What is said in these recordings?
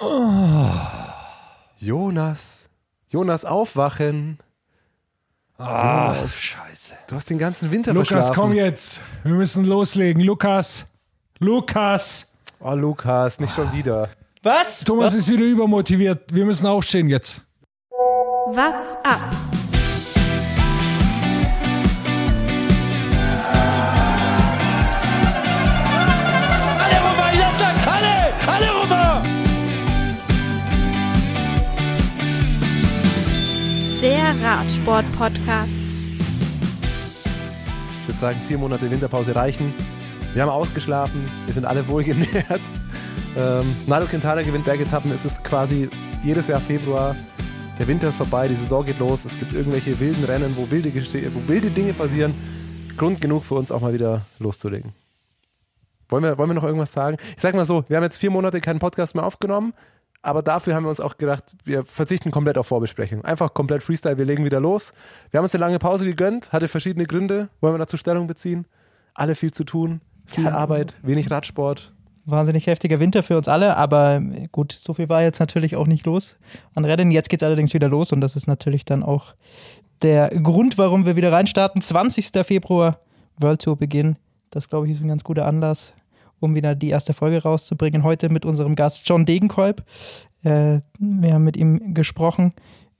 Oh. Jonas. Jonas, aufwachen. Ah, scheiße. Du hast den ganzen Winter Lukas, verschlafen. komm jetzt. Wir müssen loslegen. Lukas. Lukas. Oh, Lukas, nicht schon wieder. Was? Thomas ist wieder übermotiviert. Wir müssen aufstehen jetzt. What's up? Der Radsport-Podcast. Ich würde sagen, vier Monate Winterpause reichen. Wir haben ausgeschlafen, wir sind alle wohlgenährt. Ähm, Nairo Quintana gewinnt Bergetappen. Es ist quasi jedes Jahr Februar. Der Winter ist vorbei, die Saison geht los. Es gibt irgendwelche wilden Rennen, wo wilde, wo wilde Dinge passieren. Grund genug für uns auch mal wieder loszulegen. Wollen wir, wollen wir noch irgendwas sagen? Ich sag mal so, wir haben jetzt vier Monate keinen Podcast mehr aufgenommen, aber dafür haben wir uns auch gedacht, wir verzichten komplett auf Vorbesprechung. Einfach komplett Freestyle, wir legen wieder los. Wir haben uns eine lange Pause gegönnt, hatte verschiedene Gründe. Wollen wir dazu Stellung beziehen? Alle viel zu tun, viel Arbeit, wenig Radsport. Wahnsinnig heftiger Winter für uns alle, aber gut, so viel war jetzt natürlich auch nicht los an Rennen. Jetzt geht es allerdings wieder los und das ist natürlich dann auch der Grund, warum wir wieder reinstarten. 20. Februar, World Tour Beginn. Das, glaube ich, ist ein ganz guter Anlass, um wieder die erste Folge rauszubringen. Heute mit unserem Gast John Degenkolb. Äh, wir haben mit ihm gesprochen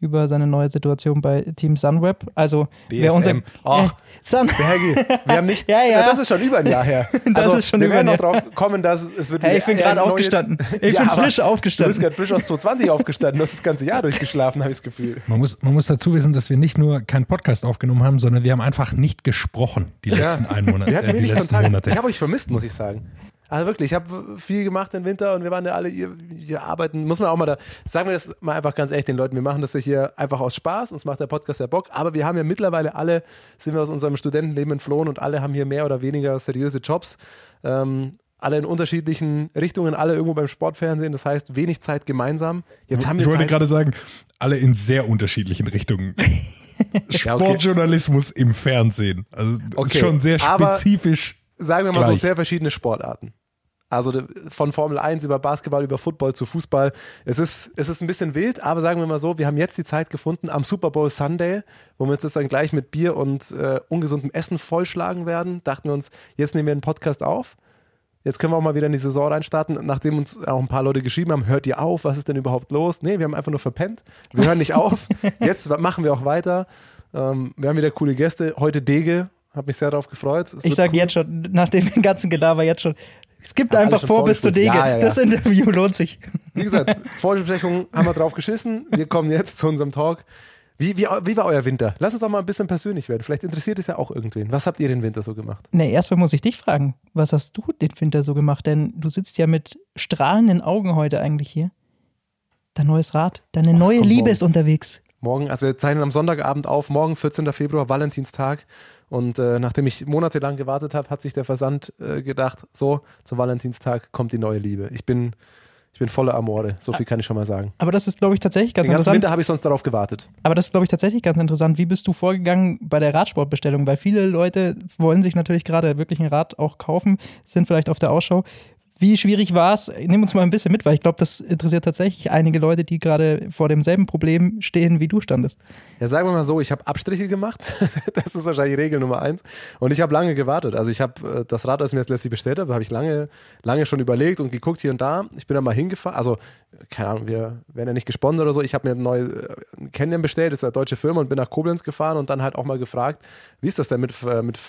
über seine neue Situation bei Team Sunweb. Also, wer unser. Ach, äh, Sun Bergi, wir haben nicht. Ja, ja. Das ist schon über ein Jahr her. Das ist schon wir über werden ein noch drauf kommen, dass es wird. Hey, ich bin gerade aufgestanden. Ich bin aber frisch Du aufgestanden. bist gerade frisch aus 2020 aufgestanden. Du hast das ganze Jahr durchgeschlafen, habe ich das Gefühl. Man muss, man muss dazu wissen, dass wir nicht nur keinen Podcast aufgenommen haben, sondern wir haben einfach nicht gesprochen die letzten, ein Monat, Wir hatten äh, die wenig letzten Kontakt. Monate. Ich habe euch vermisst, muss ich sagen. Also wirklich, ich habe viel gemacht im Winter und wir waren ja alle hier, arbeiten. Muss man auch mal da, sagen wir das mal einfach ganz ehrlich den Leuten, wir machen das ja hier einfach aus Spaß, uns macht der Podcast ja Bock, aber wir haben ja mittlerweile alle, sind wir aus unserem Studentenleben entflohen und alle haben hier mehr oder weniger seriöse Jobs. Ähm, alle in unterschiedlichen Richtungen, alle irgendwo beim Sportfernsehen, das heißt wenig Zeit gemeinsam. Jetzt haben wir ich wollte Zeit. gerade sagen, alle in sehr unterschiedlichen Richtungen. Ja, okay. Sportjournalismus im Fernsehen. Also Okay, ist schon sehr aber- spezifisch. sagen wir mal Gleich. so, sehr verschiedene Sportarten. Also von Formel 1 über Basketball, über Football zu Fußball. Es ist, es ist ein bisschen wild, aber sagen wir mal so, wir haben jetzt die Zeit gefunden am Super Bowl Sunday, wo wir uns das dann gleich mit Bier und äh, ungesundem Essen vollschlagen werden. Dachten wir uns, jetzt nehmen wir einen Podcast auf. Jetzt können wir auch mal wieder in die Saison reinstarten, nachdem uns auch ein paar Leute geschrieben haben, hört ihr auf, was ist denn überhaupt los? Nee, wir haben einfach nur verpennt. Wir hören nicht auf. Jetzt machen wir auch weiter. Ähm, wir haben wieder coole Gäste. Heute Dege, habe mich sehr darauf gefreut. Es Ich sage cool. jetzt schon, nach dem ganzen Gelaber jetzt schon, es gibt einfach vor bis zur Dege. Ja, ja, ja. Das Interview lohnt sich. Wie gesagt, Vorbesprechung haben wir drauf geschissen. Wir kommen jetzt zu unserem Talk. Wie, wie, wie war euer Winter? Lass uns doch mal ein bisschen persönlich werden. Vielleicht interessiert es ja auch irgendwen. Was habt ihr den Winter so gemacht? Nee, erstmal muss ich dich fragen, was hast du den Winter so gemacht? Denn du sitzt ja mit strahlenden Augen heute eigentlich hier. Dein neues Rad, deine es neue Liebe morgen. ist unterwegs. Morgen, also wir zeichnen am Sonntagabend auf, morgen 14. Februar, Valentinstag. Und äh, nachdem ich monatelang gewartet habe, hat sich der Versand äh, gedacht, so, zum Valentinstag kommt die neue Liebe. Ich bin, ich bin voller Amore, so viel kann ich schon mal sagen. Aber das ist, glaube ich, tatsächlich ganz Den ganzen interessant. Winter habe ich sonst darauf gewartet. Aber das ist, glaube ich, tatsächlich ganz interessant. Wie bist du vorgegangen bei der Radsportbestellung? Weil viele Leute wollen sich natürlich gerade wirklich ein Rad auch kaufen, sind vielleicht auf der Ausschau. Wie schwierig war es? Nimm uns mal ein bisschen mit, weil ich glaube, das interessiert tatsächlich einige Leute, die gerade vor demselben Problem stehen, wie du standest. Ja, sagen wir mal so, ich habe Abstriche gemacht. das ist wahrscheinlich Regel Nummer eins. Und ich habe lange gewartet. Also ich habe äh, das Rad, das ich mir jetzt letztlich bestellt habe, habe ich lange, lange schon überlegt und geguckt hier und da. Ich bin dann mal hingefahren. Also, keine Ahnung, wir werden ja nicht gesponsert oder so. Ich habe mir ein neues äh, Canyon bestellt, das ist eine deutsche Firma und bin nach Koblenz gefahren und dann halt auch mal gefragt, wie ist das denn mit, äh, mit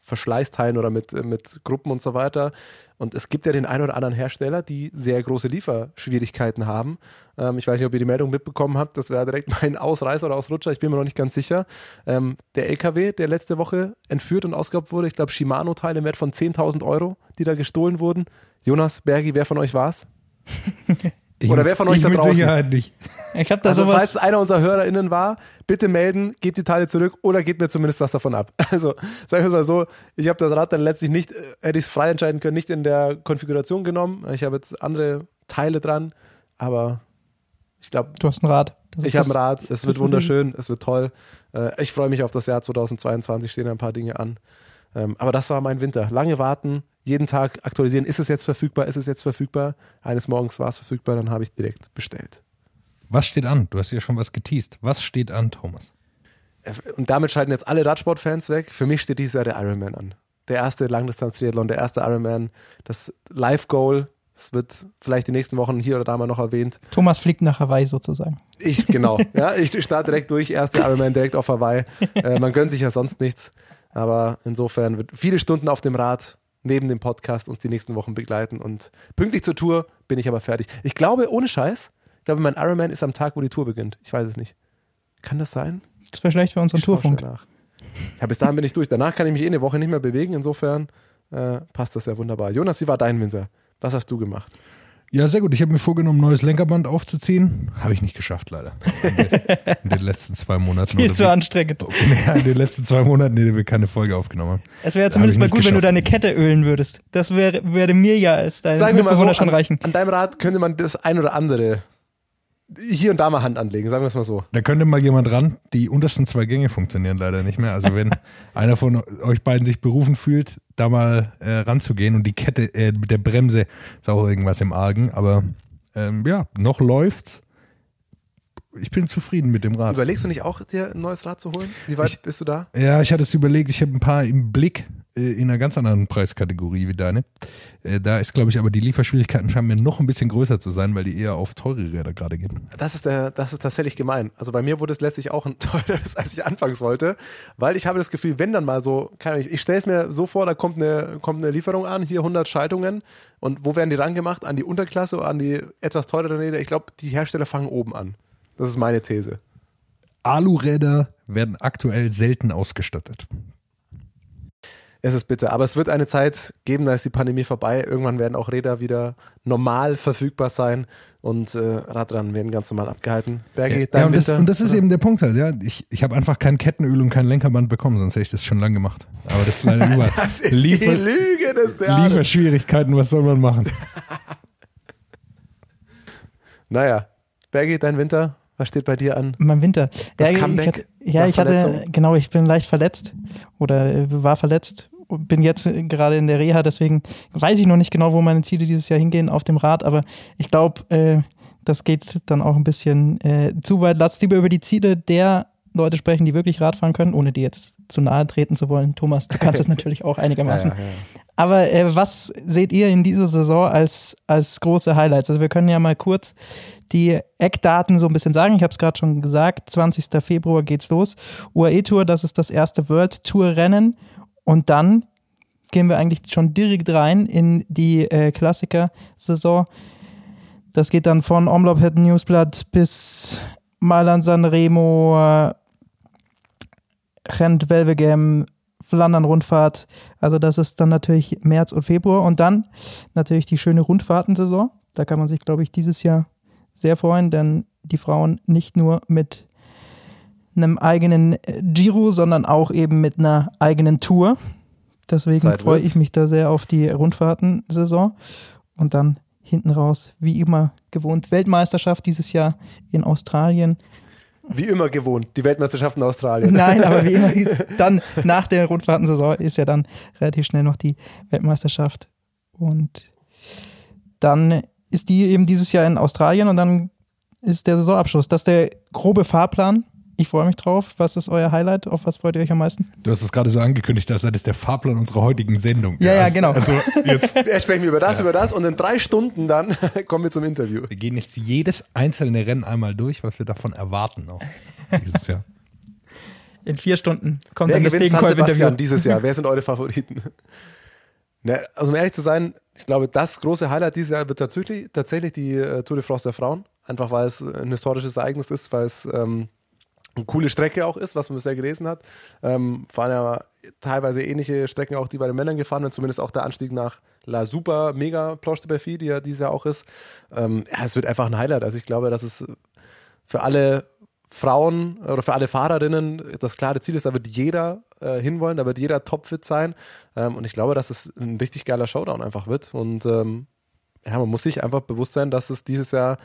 Verschleißteilen oder mit, äh, mit Gruppen und so weiter. Und es gibt ja den einen oder anderen Hersteller, die sehr große Lieferschwierigkeiten haben. Ähm, ich weiß nicht, ob ihr die Meldung mitbekommen habt. Das wäre direkt mein Ausreißer oder Ausrutscher. Ich bin mir noch nicht ganz sicher. Ähm, der LKW, der letzte Woche entführt und ausgeraubt wurde, ich glaube Shimano-Teile im Wert von 10.000 Euro, die da gestohlen wurden. Jonas, Bergi, wer von euch war's? Ich Oder wer von euch ich da mit draußen? Sicherheit nicht. Ich habe da Also, falls sowas. einer unserer HörerInnen war, bitte melden, gebt die Teile zurück oder gebt mir zumindest was davon ab. Also, sagen wir es mal so, ich habe das Rad dann letztlich nicht, äh, hätte ich es frei entscheiden können, nicht in der Konfiguration genommen. Ich habe jetzt andere Teile dran, aber ich glaube, Du hast ein Rad. Das ich habe ein Rad, es wird wunderschön, es wird toll. Äh, Ich freue mich auf das Jahr 2022, stehen ein paar Dinge an. Ähm, Aber das war mein Winter. Lange warten, jeden Tag aktualisieren, ist es jetzt verfügbar, ist es jetzt verfügbar. Eines Morgens war es verfügbar, dann habe ich direkt bestellt. Was steht an? Du hast ja schon was geteased. Was steht an, Thomas? Und damit schalten jetzt alle Radsportfans weg. Für mich steht dieses Jahr der Ironman an. Der erste Langdistanz-Triathlon, der erste Ironman, das Live-Goal. Das wird vielleicht die nächsten Wochen hier oder da mal noch erwähnt. Thomas fliegt nach Hawaii sozusagen. Ich, genau. ja, ich starte direkt durch, erste Ironman direkt auf Hawaii. Äh, man gönnt sich ja sonst nichts. Aber insofern wird viele Stunden auf dem Rad neben dem Podcast uns die nächsten Wochen begleiten. Und pünktlich zur Tour bin ich aber fertig. Ich glaube, ohne Scheiß, ich glaube, mein Ironman ist am Tag, wo die Tour beginnt. Ich weiß es nicht. Kann das sein? Das wäre schlecht für unseren Tourfunk. nach. Ja, bis dahin bin ich durch. Danach kann ich mich eh eine Woche nicht mehr bewegen. Insofern äh, passt das ja wunderbar. Jonas, wie war dein Winter? Was hast du gemacht? Ja, sehr gut. Ich habe mir vorgenommen, ein neues Lenkerband aufzuziehen. Habe ich nicht geschafft, leider. In den, in den letzten zwei Monaten. Viel oder zu anstrengend. Ja, in den letzten zwei Monaten, in denen wir keine Folge aufgenommen haben. Es wäre ja zumindest mal gut, nicht wenn du geschafft. deine Kette ölen würdest. Das wäre würde mir ja als dein Sagen wir mal so, Mitbewohner schon an, reichen. an deinem Rad könnte man das ein oder andere hier und da mal Hand anlegen, sagen wir es mal so. Da könnte mal jemand ran. Die untersten zwei Gänge funktionieren leider nicht mehr. Also wenn einer von euch beiden sich berufen fühlt, da mal äh, ranzugehen und die Kette äh, mit der Bremse ist auch irgendwas im Argen. Aber ähm, ja, noch läuft's. Ich bin zufrieden mit dem Rad. Überlegst du nicht auch, dir ein neues Rad zu holen? Wie weit Ich- bist du da? Ja, ich hatte es überlegt, ich habe ein paar im Blick in einer ganz anderen Preiskategorie wie deine. Äh, da ist, glaube ich, aber die Lieferschwierigkeiten scheinen mir noch ein bisschen größer zu sein, weil die eher auf teure Räder gerade gehen. Das ist, der, das ist tatsächlich gemein. Also bei mir wurde es letztlich auch ein teureres, als ich anfangs wollte, weil ich habe das Gefühl, wenn dann mal so, keine Ahnung, ich, ich stelle es mir so vor, da kommt eine, kommt eine Lieferung an, hier 100 Schaltungen und wo werden die rangemacht? An die Unterklasse oder an die etwas teureren Räder? Ich glaube, die Hersteller fangen oben an. Das ist meine These. Aluräder werden aktuell selten ausgestattet. Es ist bitter, aber es wird eine Zeit geben, da ist die Pandemie vorbei. Irgendwann werden auch Räder wieder normal verfügbar sein und äh, Radrennen werden ganz normal abgehalten. Bergi, Ja, dein und, das, Winter? und das ist eben der Punkt halt, ja. Ich, ich habe einfach kein Kettenöl und kein Lenkerband bekommen, sonst hätte ich das schon lange gemacht. Aber das ist leider überall. das ist Liefer, die Lüge des. Lieferschwierigkeiten, was soll man machen? Naja, Bergi, dein Winter, was steht bei dir an? Mein Winter. Das ja, ich Comeback hatte, ja, ich hatte, genau, ich bin leicht verletzt oder äh, war verletzt und bin jetzt äh, gerade in der Reha, deswegen weiß ich noch nicht genau, wo meine Ziele dieses Jahr hingehen auf dem Rad, aber ich glaube, äh, das geht dann auch ein bisschen äh, zu weit. Lass lieber über die Ziele der Leute sprechen, die wirklich Rad fahren können, ohne die jetzt zu nahe treten zu wollen. Thomas, du kannst es natürlich auch einigermaßen. Ja, ja, ja. Aber äh, was seht ihr in dieser Saison als, als große Highlights? Also wir können ja mal kurz die Eckdaten so ein bisschen sagen. Ich habe es gerade schon gesagt, 20. Februar geht's los. UAE Tour, das ist das erste World Tour Rennen. Und dann gehen wir eigentlich schon direkt rein in die äh, Klassiker-Saison. Das geht dann von Head Newsblatt bis Mailand San Remo, äh, Gent Welvegem, Flandern Rundfahrt. Also das ist dann natürlich März und Februar und dann natürlich die schöne Rundfahrtensaison. Da kann man sich, glaube ich, dieses Jahr sehr freuen, denn die Frauen nicht nur mit einem eigenen äh, Giro, sondern auch eben mit einer eigenen Tour. Deswegen freue ich mich da sehr auf die Rundfahrtensaison. Und dann hinten raus, wie immer gewohnt, Weltmeisterschaft dieses Jahr in Australien. Wie immer gewohnt, die Weltmeisterschaft in Australien. Nein, aber wie immer, dann nach der Rundfahrtensaison ist ja dann relativ schnell noch die Weltmeisterschaft. Und dann ist die eben dieses Jahr in Australien und dann ist der Saisonabschluss. Das ist der grobe Fahrplan. Ich freue mich drauf. Was ist euer Highlight? Auf was freut ihr euch am meisten? Du hast es gerade so angekündigt, das ist der Fahrplan unserer heutigen Sendung. Ja, ja, also, genau. Also jetzt, sprechen wir über das, über das und in drei Stunden dann kommen wir zum Interview. wir gehen jetzt jedes einzelne Rennen einmal durch, was wir davon erwarten auch dieses Jahr. In vier Stunden kommt Wer dann das Degenkolb-Interview. Dieses Jahr? Wer sind eure Favoriten? Ne, also um ehrlich zu sein, ich glaube, das große Highlight dieses Jahr wird tatsächlich, tatsächlich die äh, Tour de France der Frauen. Einfach weil es ein historisches Ereignis ist, weil es ähm, eine coole Strecke auch ist, was man bisher gelesen hat. Ähm, fahren ja teilweise ähnliche Strecken auch, die bei den Männern gefahren werden, zumindest auch der Anstieg nach La Super Mega Planche de Belfi, die ja dieses Jahr auch ist. Ähm, ja, es wird einfach ein Highlight. Also ich glaube, dass es für alle Frauen oder für alle Fahrerinnen das klare Ziel ist, da wird jeder äh, hinwollen, da wird jeder topfit sein. Ähm, und ich glaube, dass es ein richtig geiler Showdown einfach wird. Und ähm, ja, man muss sich einfach bewusst sein, dass es dieses Jahr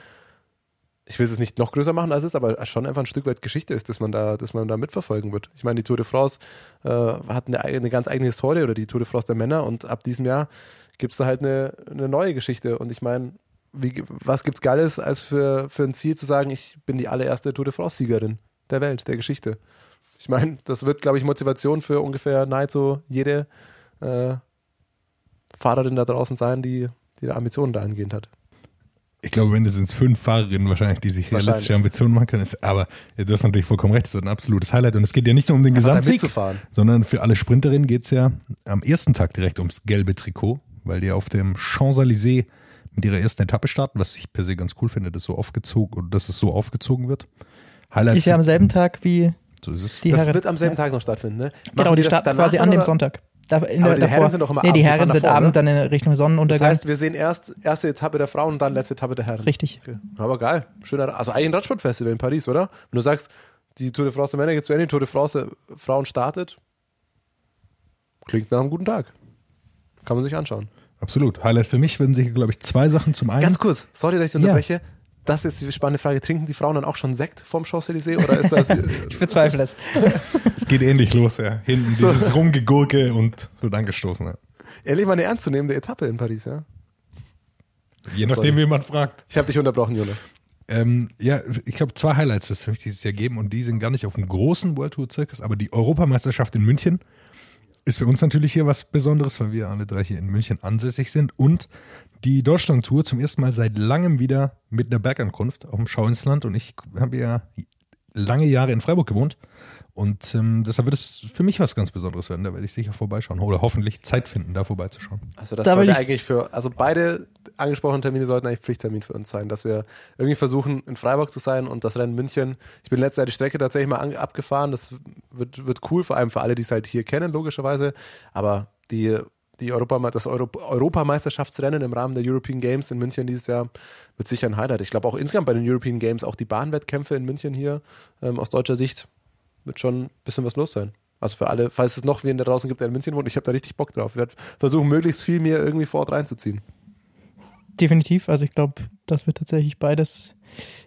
ich will es nicht noch größer machen, als es ist, aber schon einfach ein Stück weit Geschichte ist, dass man da, dass man da mitverfolgen wird. Ich meine, die Tour de France äh, hat eine, eine ganz eigene Historie oder die Tour de France der Männer und ab diesem Jahr gibt es da halt eine, eine neue Geschichte. Und ich meine, wie, was gibt's Geiles, als für, für ein Ziel zu sagen, ich bin die allererste Tour de France-Siegerin der Welt, der Geschichte. Ich meine, das wird, glaube ich, Motivation für ungefähr nahezu jede äh, Fahrerin da draußen sein, die, die da Ambitionen dahingehend hat. Ich glaube, mindestens fünf Fahrerinnen wahrscheinlich, die sich realistische. Ambitionen machen können. Ist, aber ja, du hast natürlich vollkommen recht, es wird ein absolutes Highlight. Und es geht ja nicht nur um den Einfach Gesamtsieg, sondern für alle Sprinterinnen geht es ja am ersten Tag direkt ums gelbe Trikot, weil die auf dem Champs-Élysées mit ihrer ersten Etappe starten, was ich per se ganz cool finde, dass, so aufgezogen, oder dass es so aufgezogen wird. Highlight, Ist ja am selben Tag wie so ist es. die Das Herren. wird am selben Tag noch stattfinden, ne? Genau, die das starten quasi an dem oder- Sonntag. Da, in Aber der, die davor, Herren sind doch immer nee, die abends, die Herren sind davor, Abend ne? dann in Richtung Das Sonnenuntergang. heißt, wir sehen erst erste Etappe der Frauen und dann letzte Etappe der Herren. Richtig. Okay. Aber geil. Schöner, also eigentlich ein Radsportfestival in Paris, oder? Wenn du sagst, die Tour de France der Männer geht zu Ende, die Tour de France der Frauen startet, klingt nach einem guten Tag. Kann man sich anschauen. Absolut. Highlight für mich werden sich, glaube ich, zwei Sachen. Zum einen, Ganz kurz, sorry, dass ich Ja. Das ist die spannende Frage. Trinken die Frauen dann auch schon Sekt vom Champs-Élysées oder ist das. Ich bezweifle es. es geht ähnlich los, ja. Hinten So. dieses Rumgegurke und so wird angestoßen. Ja. Ehrlich mal eine ernstzunehmende Etappe in Paris, ja? Je nachdem, Sorry. wie man fragt. Ich habe dich unterbrochen, Jonas. Ähm, ja, ich glaube, zwei Highlights wird es für mich dieses Jahr geben und die sind gar nicht auf dem großen World Tour Circus, aber die Europameisterschaft in München ist für uns natürlich hier was Besonderes, weil wir alle drei hier in München ansässig sind und die Deutschland Tour zum ersten Mal seit langem wieder mit einer Bergankunft auf dem Schau ins Land und ich habe ja lange Jahre in Freiburg gewohnt und ähm, deshalb wird es für mich was ganz Besonderes werden. Da werde ich sicher vorbeischauen oder hoffentlich Zeit finden, da vorbeizuschauen. Also das Da sollte ich- eigentlich für, also beide angesprochenen Termine sollten eigentlich Pflichttermin für uns sein, dass wir irgendwie versuchen, in Freiburg zu sein und das Rennen München. Ich bin letztes Jahr die Strecke tatsächlich mal an, abgefahren. Das wird, wird cool, vor allem für alle, die es halt hier kennen, logischerweise. Aber die, die Europa, das Euro, Europameisterschaftsrennen im Rahmen der European Games in München dieses Jahr wird sicher ein Highlight. Ich glaube auch insgesamt bei den European Games, auch die Bahnwettkämpfe in München hier ähm, aus deutscher Sicht wird schon ein bisschen was los sein. Also für alle, falls es noch wen da draußen gibt, der in München wohnt, ich habe da richtig Bock drauf. Ich werde versuchen, möglichst viel mir irgendwie vor Ort reinzuziehen. Definitiv. Also ich glaube, das wird tatsächlich beides,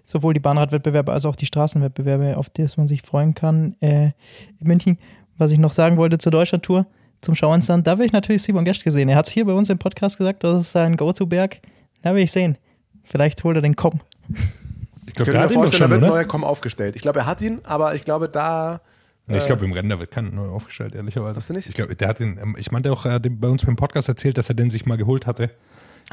sowohl die Bahnradwettbewerbe als auch die Straßenwettbewerbe, auf die man sich freuen kann. Äh, in München, was ich noch sagen wollte zur Deutschlandtour, zum Schau ins Land, da will ich natürlich Simon Geschke sehen. Er hat es hier bei uns im Podcast gesagt, das ist sein Go-To-Berg. Da will ich sehen. Vielleicht holt er den Komm. Ich glaube, mir hat ihn doch vorstellen, schon, da wird ein neuer Com aufgestellt. Ich glaube, er hat ihn, aber ich glaube, da. Nee, ich glaube, im Rennen da wird kein neu aufgestellt, ehrlicherweise. Glaubst du nicht? Ich glaube, der hat den, ähm, ich meinte auch, er hat bei uns beim Podcast erzählt, dass er den sich mal geholt hatte.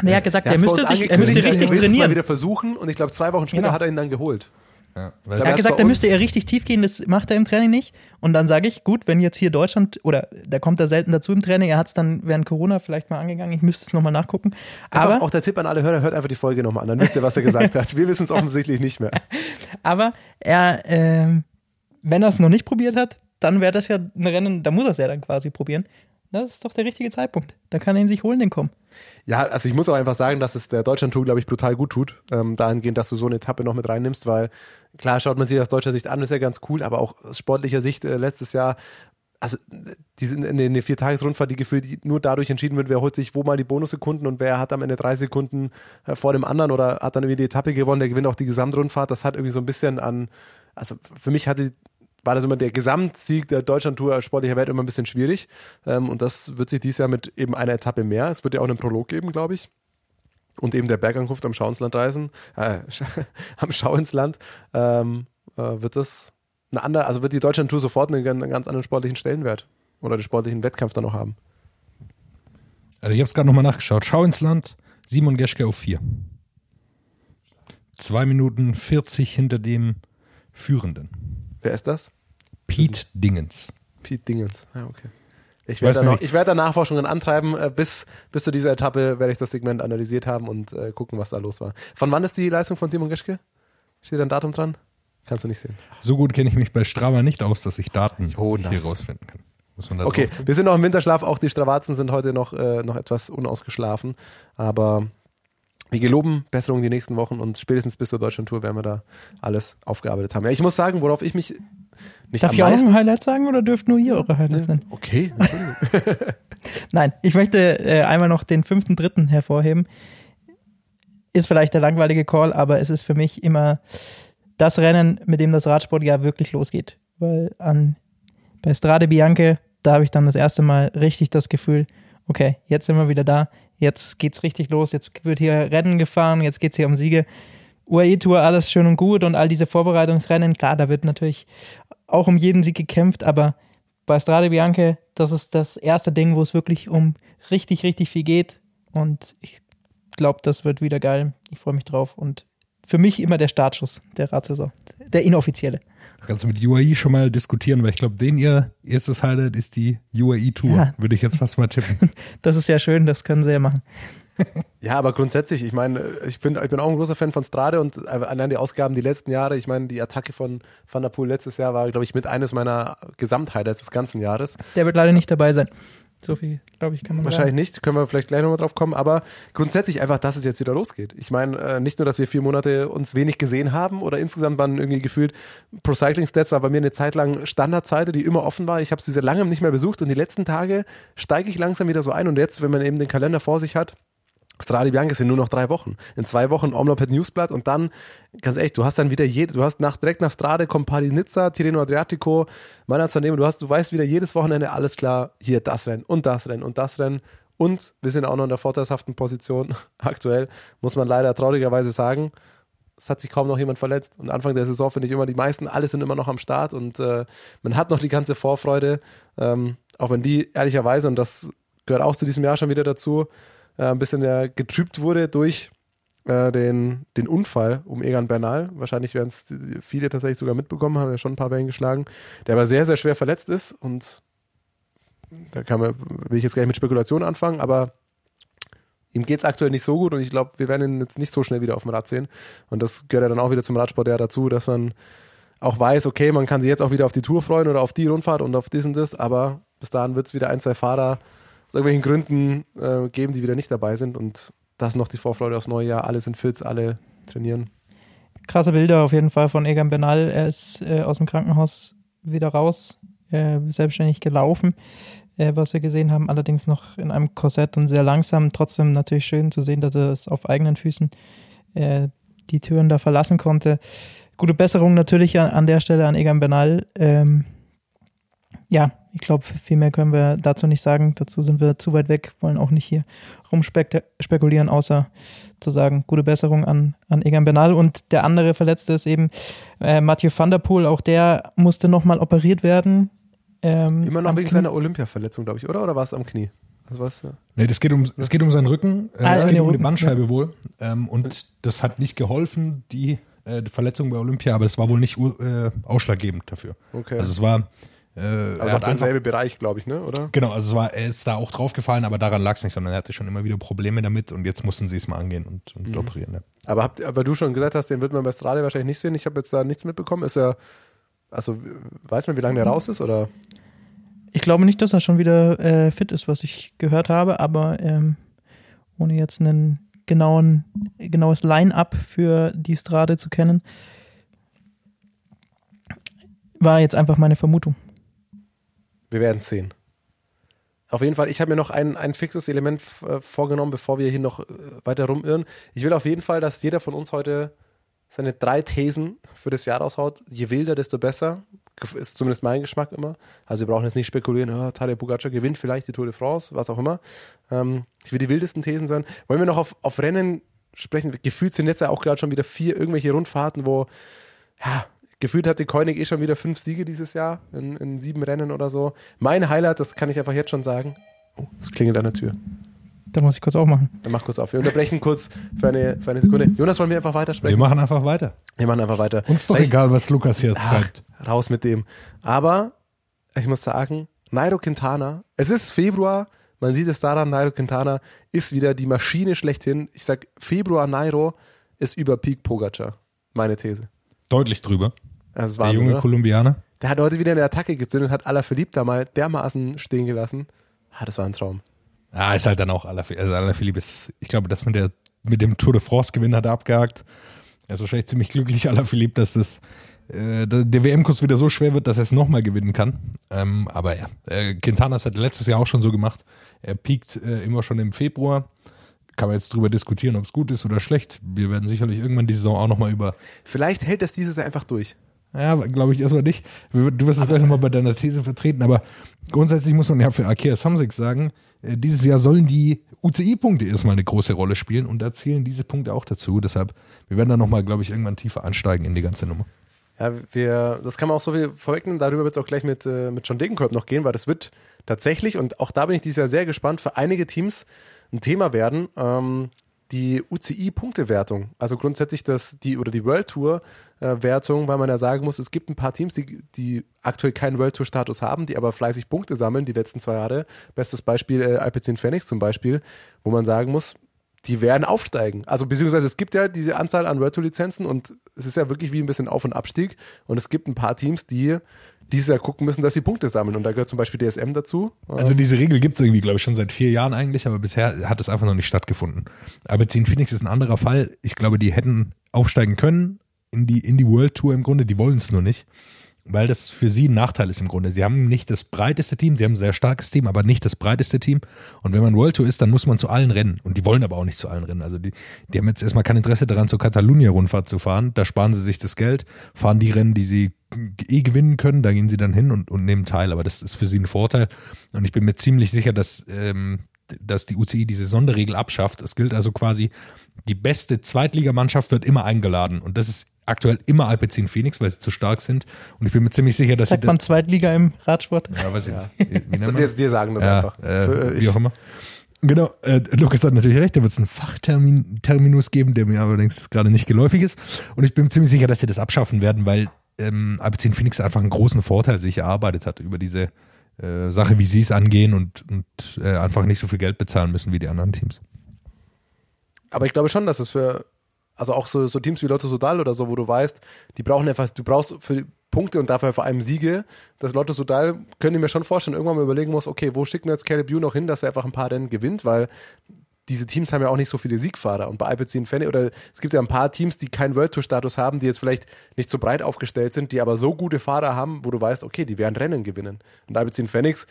Nee, er hat gesagt, er, müsste, sich, er müsste richtig es mal trainieren. wieder versuchen und ich glaube, zwei Wochen später Genau. hat er ihn dann geholt. Ja, Er hat gesagt, er uns- müsste eher richtig tief gehen, das macht er im Training nicht. Und dann sage ich, gut, wenn jetzt hier Deutschland, oder da kommt er selten dazu im Training, er hat es dann während Corona vielleicht mal angegangen, ich müsste es nochmal nachgucken. Aber Aber, auch der Tipp an alle Hörer, hört einfach die Folge nochmal an, dann wisst ihr, was er gesagt hat. Wir wissen es offensichtlich nicht mehr. aber er, ähm, wenn er es noch nicht probiert hat, dann wäre das ja ein Rennen, da muss er es ja dann quasi probieren. Das ist doch der richtige Zeitpunkt. Da kann er ihn sich holen, den kommen. Ja, also ich muss auch einfach sagen, dass es der Deutschland-Tour, glaube ich, brutal gut tut, ähm, dahingehend, dass du so eine Etappe noch mit reinnimmst, weil klar schaut man sich aus deutscher Sicht an, ist ja ganz cool, aber auch aus sportlicher Sicht äh, letztes Jahr, also die sind in eine Viertagesrundfahrt, die gefühlt die nur dadurch entschieden wird, wer holt sich wo mal die Bonussekunden und wer hat am Ende drei Sekunden äh, vor dem anderen oder hat dann irgendwie die Etappe gewonnen, der gewinnt auch die Gesamtrundfahrt, das hat irgendwie so ein bisschen an, also für mich hatte war das immer der Gesamtsieg der Deutschlandtour sportlicher Welt immer ein bisschen schwierig. Ähm, und das wird sich dieses Jahr mit eben einer Etappe mehr. Es wird ja auch einen Prolog geben, glaube ich. Und eben der Bergankunft am Schau ins Land reisen, äh, am Schau ins Land, ähm, äh, wird das eine andere, also wird die Deutschlandtour sofort einen, einen ganz anderen sportlichen Stellenwert oder den sportlichen Wettkampf dann noch haben. Also ich habe es gerade nochmal nachgeschaut. Schau ins Land, Simon Geschke auf vier. Zwei Minuten 40 hinter dem Führenden. Wer ist das? Pete Dingens. Pete Dingens. Ja, okay. Ich werde, da, noch, ich werde da Nachforschungen antreiben. Äh, bis, bis zu dieser Etappe werde ich das Segment analysiert haben und äh, gucken, was da los war. Von wann ist die Leistung von Simon Geschke? Steht da ein Datum dran? Kannst du nicht sehen. So gut kenne ich mich bei Strava nicht aus, dass ich Daten Jonas. hier rausfinden kann. Okay, wir sind noch im Winterschlaf. Auch die Stravazen sind heute noch, äh, noch etwas unausgeschlafen. Aber wir geloben Besserung die nächsten Wochen und spätestens bis zur Deutschlandtour werden wir da alles aufgearbeitet haben. Ja, ich muss sagen, worauf ich mich nicht Darf am ich auch ein Highlight sagen oder dürft nur ihr eure Highlights nennen? Okay. Nein, ich möchte äh, einmal noch den fünften, dritten hervorheben. ist vielleicht der langweilige Call, aber es ist für mich immer das Rennen, mit dem das Radsportjahr wirklich losgeht. Weil an, bei Strade Bianche, da habe ich dann das erste Mal richtig das Gefühl, okay, jetzt sind wir wieder da, jetzt geht's richtig los, jetzt wird hier Rennen gefahren, jetzt geht's hier um Siege. UAE-Tour, alles schön und gut und all diese Vorbereitungsrennen, klar, da wird natürlich auch um jeden Sieg gekämpft, aber bei Strade Bianche, das ist das erste Ding, wo es wirklich um richtig, richtig viel geht und ich glaube, das wird wieder geil. Ich freue mich drauf und für mich immer der Startschuss der Radsaison, der inoffizielle. Kannst du mit UAE schon mal diskutieren, weil ich glaube, den ihr erstes Highlight ist die UAE-Tour. Ja. Würde ich jetzt fast mal tippen. Das ist ja schön, das können sie ja machen. Ja, aber grundsätzlich, ich meine, ich bin, ich bin auch ein großer Fan von Strade und allein die Ausgaben die letzten Jahre, ich meine, die Attacke von Van der Poel letztes Jahr war, glaube ich, mit eines meiner Gesamthighlights des ganzen Jahres. Der wird leider nicht dabei sein. So viel, glaube ich, kann man Wahrscheinlich sagen. nicht, können wir vielleicht gleich nochmal drauf kommen, aber grundsätzlich einfach, dass es jetzt wieder losgeht. Ich meine, äh, nicht nur, dass wir vier Monate uns wenig gesehen haben oder insgesamt waren irgendwie gefühlt, Pro Cycling Stats war bei mir eine Zeit lang Standardseite, die immer offen war. Ich habe sie seit langem nicht mehr besucht und die letzten Tage steige ich langsam wieder so ein und jetzt, wenn man eben den Kalender vor sich hat, Strade Bianca sind nur noch drei Wochen. In zwei Wochen Omloped Newsblatt und dann, ganz ehrlich, du hast dann wieder jede, du hast nach, direkt nach Strade kommt Paris Nizza, Tirreno Adriatico, Manazanemo, du hast, du weißt wieder jedes Wochenende, alles klar, hier das Rennen und das Rennen und das Rennen und wir sind auch noch in der vorteilshaften Position aktuell, muss man leider traurigerweise sagen. Es hat sich kaum noch jemand verletzt und Anfang der Saison finde ich immer, die meisten, alle sind immer noch am Start und äh, man hat noch die ganze Vorfreude, ähm, auch wenn die ehrlicherweise, und das gehört auch zu diesem Jahr schon wieder dazu, äh, ein bisschen ja, getrübt wurde durch äh, den, den Unfall um Egan Bernal. Wahrscheinlich werden es viele tatsächlich sogar mitbekommen, haben ja schon ein paar Wellen geschlagen, der aber sehr, sehr schwer verletzt ist und da kann man, will ich jetzt gleich mit Spekulation anfangen, aber ihm geht es aktuell nicht so gut und ich glaube, wir werden ihn jetzt nicht so schnell wieder auf dem Rad sehen. Und das gehört ja dann auch wieder zum Radsport ja dazu, dass man auch weiß, okay, man kann sich jetzt auch wieder auf die Tour freuen oder auf die Rundfahrt und auf dies und das, aber bis dahin wird es wieder ein, zwei Fahrer aus irgendwelchen Gründen äh, geben, die wieder nicht dabei sind und das noch die Vorfreude aufs neue Jahr. Alle sind fit, alle trainieren. Krasse Bilder auf jeden Fall von Egan Bernal. Er ist äh, aus dem Krankenhaus wieder raus, äh, selbstständig gelaufen, äh, was wir gesehen haben, allerdings noch in einem Korsett und sehr langsam. Trotzdem natürlich schön zu sehen, dass er es auf eigenen Füßen äh, die Türen da verlassen konnte. Gute Besserung natürlich an, an der Stelle an Egan Bernal. Ähm, ja, ich glaube, viel mehr können wir dazu nicht sagen. Dazu sind wir zu weit weg, wollen auch nicht hier rumspekulieren, außer zu sagen, gute Besserung an, an Egan Bernal. Und der andere Verletzte ist eben äh, Mathieu van der Poel. Auch der musste nochmal operiert werden. Ähm, Immer noch wegen Knie. seiner Olympia-Verletzung, glaube ich, oder? Oder war es am Knie? Also was? äh, Nee, das geht um, es geht um seinen Rücken, äh, Ah, es ja, geht um die Bandscheibe wohl. Ähm, und das hat nicht geholfen, die, äh, die Verletzung bei Olympia, aber es war wohl nicht äh, ausschlaggebend dafür. Okay. Also es war, äh, also er hat einfach, derselbe Bereich, glaube ich, ne? Oder? genau, also es war, er ist da auch draufgefallen, aber daran lag es nicht, sondern er hatte schon immer wieder Probleme damit und jetzt mussten sie es mal angehen und, und operieren. Ne? Aber habt, aber du schon gesagt hast, den wird man bei Strade wahrscheinlich nicht sehen. Ich habe jetzt da nichts mitbekommen. Ist er, also weiß man, wie lange der raus ist? Oder? Ich glaube nicht, dass er schon wieder äh, fit ist, was ich gehört habe, aber ähm, ohne jetzt ein genauen, genaues Line-up für die Strade zu kennen, war jetzt einfach meine Vermutung. Wir werden sehen. Auf jeden Fall, ich habe mir noch ein, ein fixes Element äh, vorgenommen, bevor wir hier noch äh, weiter rumirren. Ich will auf jeden Fall, dass jeder von uns heute seine drei Thesen für das Jahr raushaut. Je wilder, desto besser. Ist zumindest mein Geschmack immer. Also wir brauchen jetzt nicht spekulieren, oh, Tadej Pogacar gewinnt vielleicht die Tour de France, was auch immer. Ähm, ich will die wildesten Thesen sein. Wollen wir noch auf, auf Rennen sprechen? Gefühlt sind jetzt ja auch gerade schon wieder vier irgendwelche Rundfahrten, wo, ja, gefühlt hat die Koenig eh schon wieder fünf Siege dieses Jahr in, in sieben Rennen oder so. Mein Highlight, das kann ich einfach jetzt schon sagen. Oh, es klingelt an der Tür. Da muss ich kurz aufmachen. Dann mach kurz auf. Wir unterbrechen kurz für eine, für eine Sekunde. Jonas, wollen wir einfach Wir weitersprechen? machen einfach weiter. Wir machen einfach weiter. Uns doch Weil ich- egal, was Lukas hier Ach, treibt. raus mit dem. Aber ich muss sagen, Nairo Quintana, es ist Februar, man sieht es daran, Nairo Quintana ist wieder die Maschine schlechthin. Ich sag, Februar Nairo ist über Peak Pogacar. Meine These. Deutlich drüber. Das ist Der Wahnsinn, junge oder? Kolumbianer. Der hat heute wieder eine Attacke gezündet, hat Alaphilippe da mal dermaßen stehen gelassen. Ah, das war ein Traum. Ah, ist halt dann auch Alaphilippe. Also Alaphilippe ist, ich glaube, dass man der mit dem Tour de France-Gewinn hat er abgehakt. Er ist wahrscheinlich ziemlich glücklich, Alaphilippe, dass das, äh, der WM-Kurs wieder so schwer wird, dass er es nochmal gewinnen kann. Ähm, aber ja, äh, Quintana hat letztes Jahr auch schon so gemacht. Er piekt äh, immer schon im Februar, kann man jetzt drüber diskutieren, ob es gut ist oder schlecht. Wir werden sicherlich irgendwann die Saison auch nochmal über Vielleicht hält das dieses Jahr einfach durch. Ja, glaube ich erstmal nicht. Du wirst es gleich nochmal bei deiner These vertreten, aber grundsätzlich muss man ja für Akea Samsic sagen, äh, dieses Jahr sollen die UCI-Punkte erstmal eine große Rolle spielen und da zählen diese Punkte auch dazu. Deshalb, wir werden da nochmal, glaube ich, irgendwann tiefer ansteigen in die ganze Nummer. Ja, wir, das kann man auch so viel vorwegnehmen. Darüber wird es auch gleich mit, äh, mit John Degenkolb noch gehen, weil das wird tatsächlich, und auch da bin ich dieses Jahr sehr gespannt, für einige Teams ein Thema werden. Ähm, die UCI-Punktewertung, also grundsätzlich das, die oder die World Tour-Wertung, weil man ja sagen muss, es gibt ein paar Teams, die, die aktuell keinen World Tour-Status haben, die aber fleißig Punkte sammeln die letzten zwei Jahre. Bestes Beispiel äh, Alpecin Phoenix zum Beispiel, wo man sagen muss, die werden aufsteigen. Also beziehungsweise es gibt ja diese Anzahl an World Tour Lizenzen und es ist ja wirklich wie ein bisschen Auf- und Abstieg und es gibt ein paar Teams, die dieses Jahr gucken müssen, dass sie Punkte sammeln und da gehört zum Beispiel DSM dazu. Also diese Regel gibt es irgendwie, glaube ich, schon seit vier Jahren eigentlich, aber bisher hat es einfach noch nicht stattgefunden. Aber Team Phoenix ist ein anderer Fall. Ich glaube, die hätten aufsteigen können in die, in die World Tour im Grunde, die wollen es nur nicht weil das für sie ein Nachteil ist im Grunde. Sie haben nicht das breiteste Team, sie haben ein sehr starkes Team, aber nicht das breiteste Team. Und wenn man World Tour ist, dann muss man zu allen rennen. Und die wollen aber auch nicht zu allen rennen. Also die, die haben jetzt erstmal kein Interesse daran, zur Catalunya-Rundfahrt zu fahren. Da sparen sie sich das Geld, fahren die Rennen, die sie eh gewinnen können, da gehen sie dann hin und, und nehmen teil. Aber das ist für sie ein Vorteil. Und ich bin mir ziemlich sicher, dass, ähm, dass die UCI diese Sonderregel abschafft. Es gilt also quasi, die beste Zweitligamannschaft wird immer eingeladen. Und das ist aktuell immer Alpecin Phoenix, weil sie zu stark sind. Und ich bin mir ziemlich sicher, dass Sagt sie. man Zweitliga im Radsport? Ja, weiß ich nicht. Nennt man? wir, wir sagen das ja, einfach. Äh, Für, wie auch immer. Genau, äh, Lukas hat natürlich recht, da wird es einen Fachterminus geben, der mir allerdings gerade nicht geläufig ist. Und ich bin ziemlich sicher, dass sie das abschaffen werden, weil ähm, Alpecin Phoenix einfach einen großen Vorteil sich erarbeitet hat über diese äh, Sache, wie sie es angehen und, und äh, einfach nicht so viel Geld bezahlen müssen wie die anderen Teams. aber ich glaube schon, dass es für, also auch so, so Teams wie Lotto Sodal oder so, wo du weißt, die brauchen einfach, du brauchst für Punkte und dafür vor allem Siege. Das Lotto Sodal können ich mir schon vorstellen, irgendwann mal überlegen muss, okay, wo schicken wir jetzt Caleb Ewan noch hin, dass er einfach ein paar Rennen gewinnt, weil diese Teams haben ja auch nicht so viele Siegfahrer. Und bei Alpecin Fenny, oder es gibt ja ein paar Teams, die keinen World Tour Status haben, die jetzt vielleicht nicht so breit aufgestellt sind, die aber so gute Fahrer haben, wo du weißt, okay, die werden Rennen gewinnen. Und Alpecin Phoenix,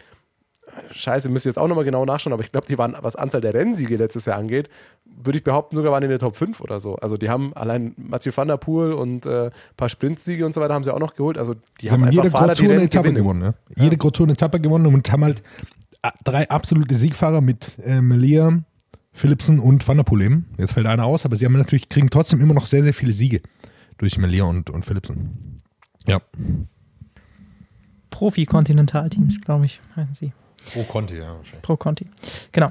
scheiße, müsst ihr jetzt auch nochmal genau nachschauen, aber ich glaube, die waren, was Anzahl der Rennsiege letztes Jahr angeht, würde ich behaupten, sogar waren in der Top 5 oder so. Also die haben allein Mathieu van der Poel und äh, ein paar Sprintsiege und so weiter haben sie auch noch geholt. Also die Sie haben haben jede Fahrer, die eine Etappe gewinnen. gewonnen. Ja? Jede Grotour eine Etappe gewonnen und haben halt äh, drei absolute Siegfahrer mit äh, Melia, Philipsen und Van der Poel eben. Jetzt fällt einer aus, aber sie haben natürlich, kriegen trotzdem immer noch sehr, sehr viele Siege durch Melia und, und Philipsen. Ja. Profi-Kontinentalteams, glaube ich, heißen sie. Pro Conti, ja, wahrscheinlich. Pro Conti. Genau.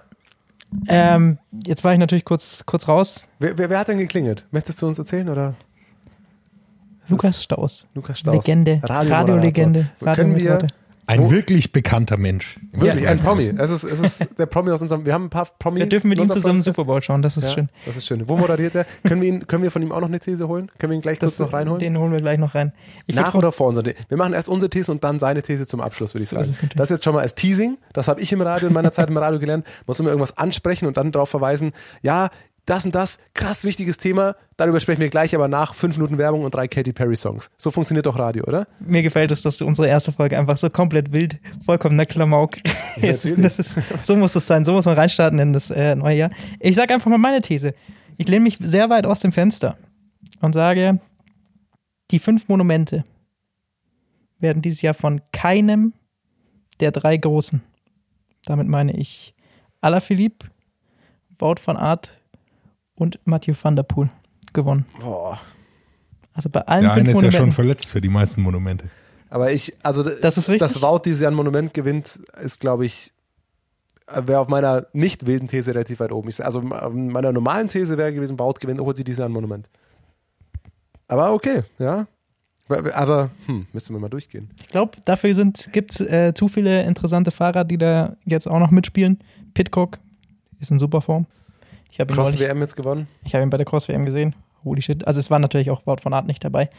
Ähm, jetzt war ich natürlich kurz, kurz raus. Wer, wer, wer hat denn geklingelt? Möchtest du uns erzählen oder? Lukas Staus. Lukas Staus. Legende. Radiolegende. Können wir. Ein Wo- wirklich bekannter Mensch. wirklich, Ja, ein. Promi. Es ist, es ist der Promi aus unserem, wir haben ein paar Promis. Wir dürfen mit ihm zusammen Podcast. Super Bowl schauen, das ist ja, schön. Das ist schön. Wo moderiert er? können, wir ihn, können wir von ihm auch noch eine These holen? Können wir ihn gleich kurz Das, noch reinholen? den holen wir gleich noch rein. Ich Nach oder vor unserer Wir machen erst unsere These und dann seine These zum Abschluss, würde ich So sagen. ist natürlich. Das jetzt schon mal als Teasing. Das habe ich im Radio, in meiner Zeit im Radio gelernt. Muss immer irgendwas ansprechen und dann darauf verweisen, ja, das und das, krass wichtiges Thema. Darüber sprechen wir gleich, aber nach fünf Minuten Werbung und drei Katy Perry Songs. So funktioniert doch Radio, oder? Mir gefällt es, dass du unsere erste Folge einfach so komplett wild, vollkommener Klamauk ist. natürlich. Das ist. So muss es sein, so muss man reinstarten in das äh, neue Jahr. Ich sage einfach mal meine These. Ich lehne mich sehr weit aus dem Fenster und sage, die fünf Monumente werden dieses Jahr von keinem der drei Großen, damit meine ich Alaphilippe, Wout van Aert und Mathieu van der Poel, gewonnen. Boah. Also bei allen Der eine ist ja schon verletzt für die meisten Monumente. Aber ich, also Das ist richtig. dass Wout dieses Jahr ein Monument gewinnt, ist, glaube ich, wäre auf meiner nicht wilden These relativ weit oben. Ich, also in meiner normalen These wäre gewesen, Wout gewinnt, holt sie dieses Jahr ein Monument. Aber okay, ja. Aber hm, müssen wir mal durchgehen. Ich glaube, dafür gibt es äh, zu viele interessante Fahrer, die da jetzt auch noch mitspielen. Pitcock ist in super Form. Ich habe ihn, Cross WM jetzt gewonnen. ich hab ihn bei der Cross-WM gesehen. Holy shit. Also es war natürlich auch Wout von Art nicht dabei.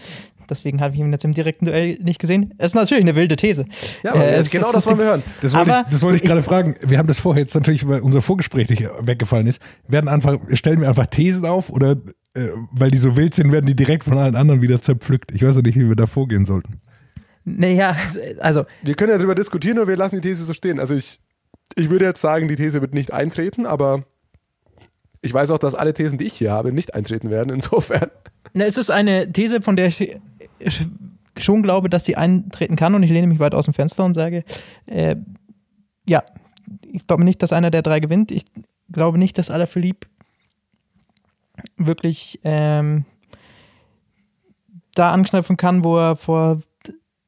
Deswegen habe ich ihn jetzt im direkten Duell nicht gesehen. Es ist natürlich eine wilde These. Ja, aber Äh, genau das wollen wir hören. Das wollte Aber ich, das wollte ich ich- gerade fragen. Wir haben das vorher jetzt natürlich, weil unser Vorgespräch nicht weggefallen ist. Werden einfach, stellen wir einfach Thesen auf oder äh, weil die so wild sind, werden die direkt von allen anderen wieder zerpflückt. Ich weiß noch nicht, wie wir da vorgehen sollten. Naja, also Wir können ja darüber diskutieren oder wir lassen die These so stehen. Also ich, ich würde jetzt sagen, die These wird nicht eintreten, aber ich weiß auch, dass alle Thesen, die ich hier habe, nicht eintreten werden. Insofern. Na, es ist eine These, von der ich schon glaube, dass sie eintreten kann und ich lehne mich weit aus dem Fenster und sage, äh, ja, ich glaube nicht, dass einer der drei gewinnt. Ich glaube nicht, dass Alaphilippe wirklich ähm, da anknüpfen kann, wo er vor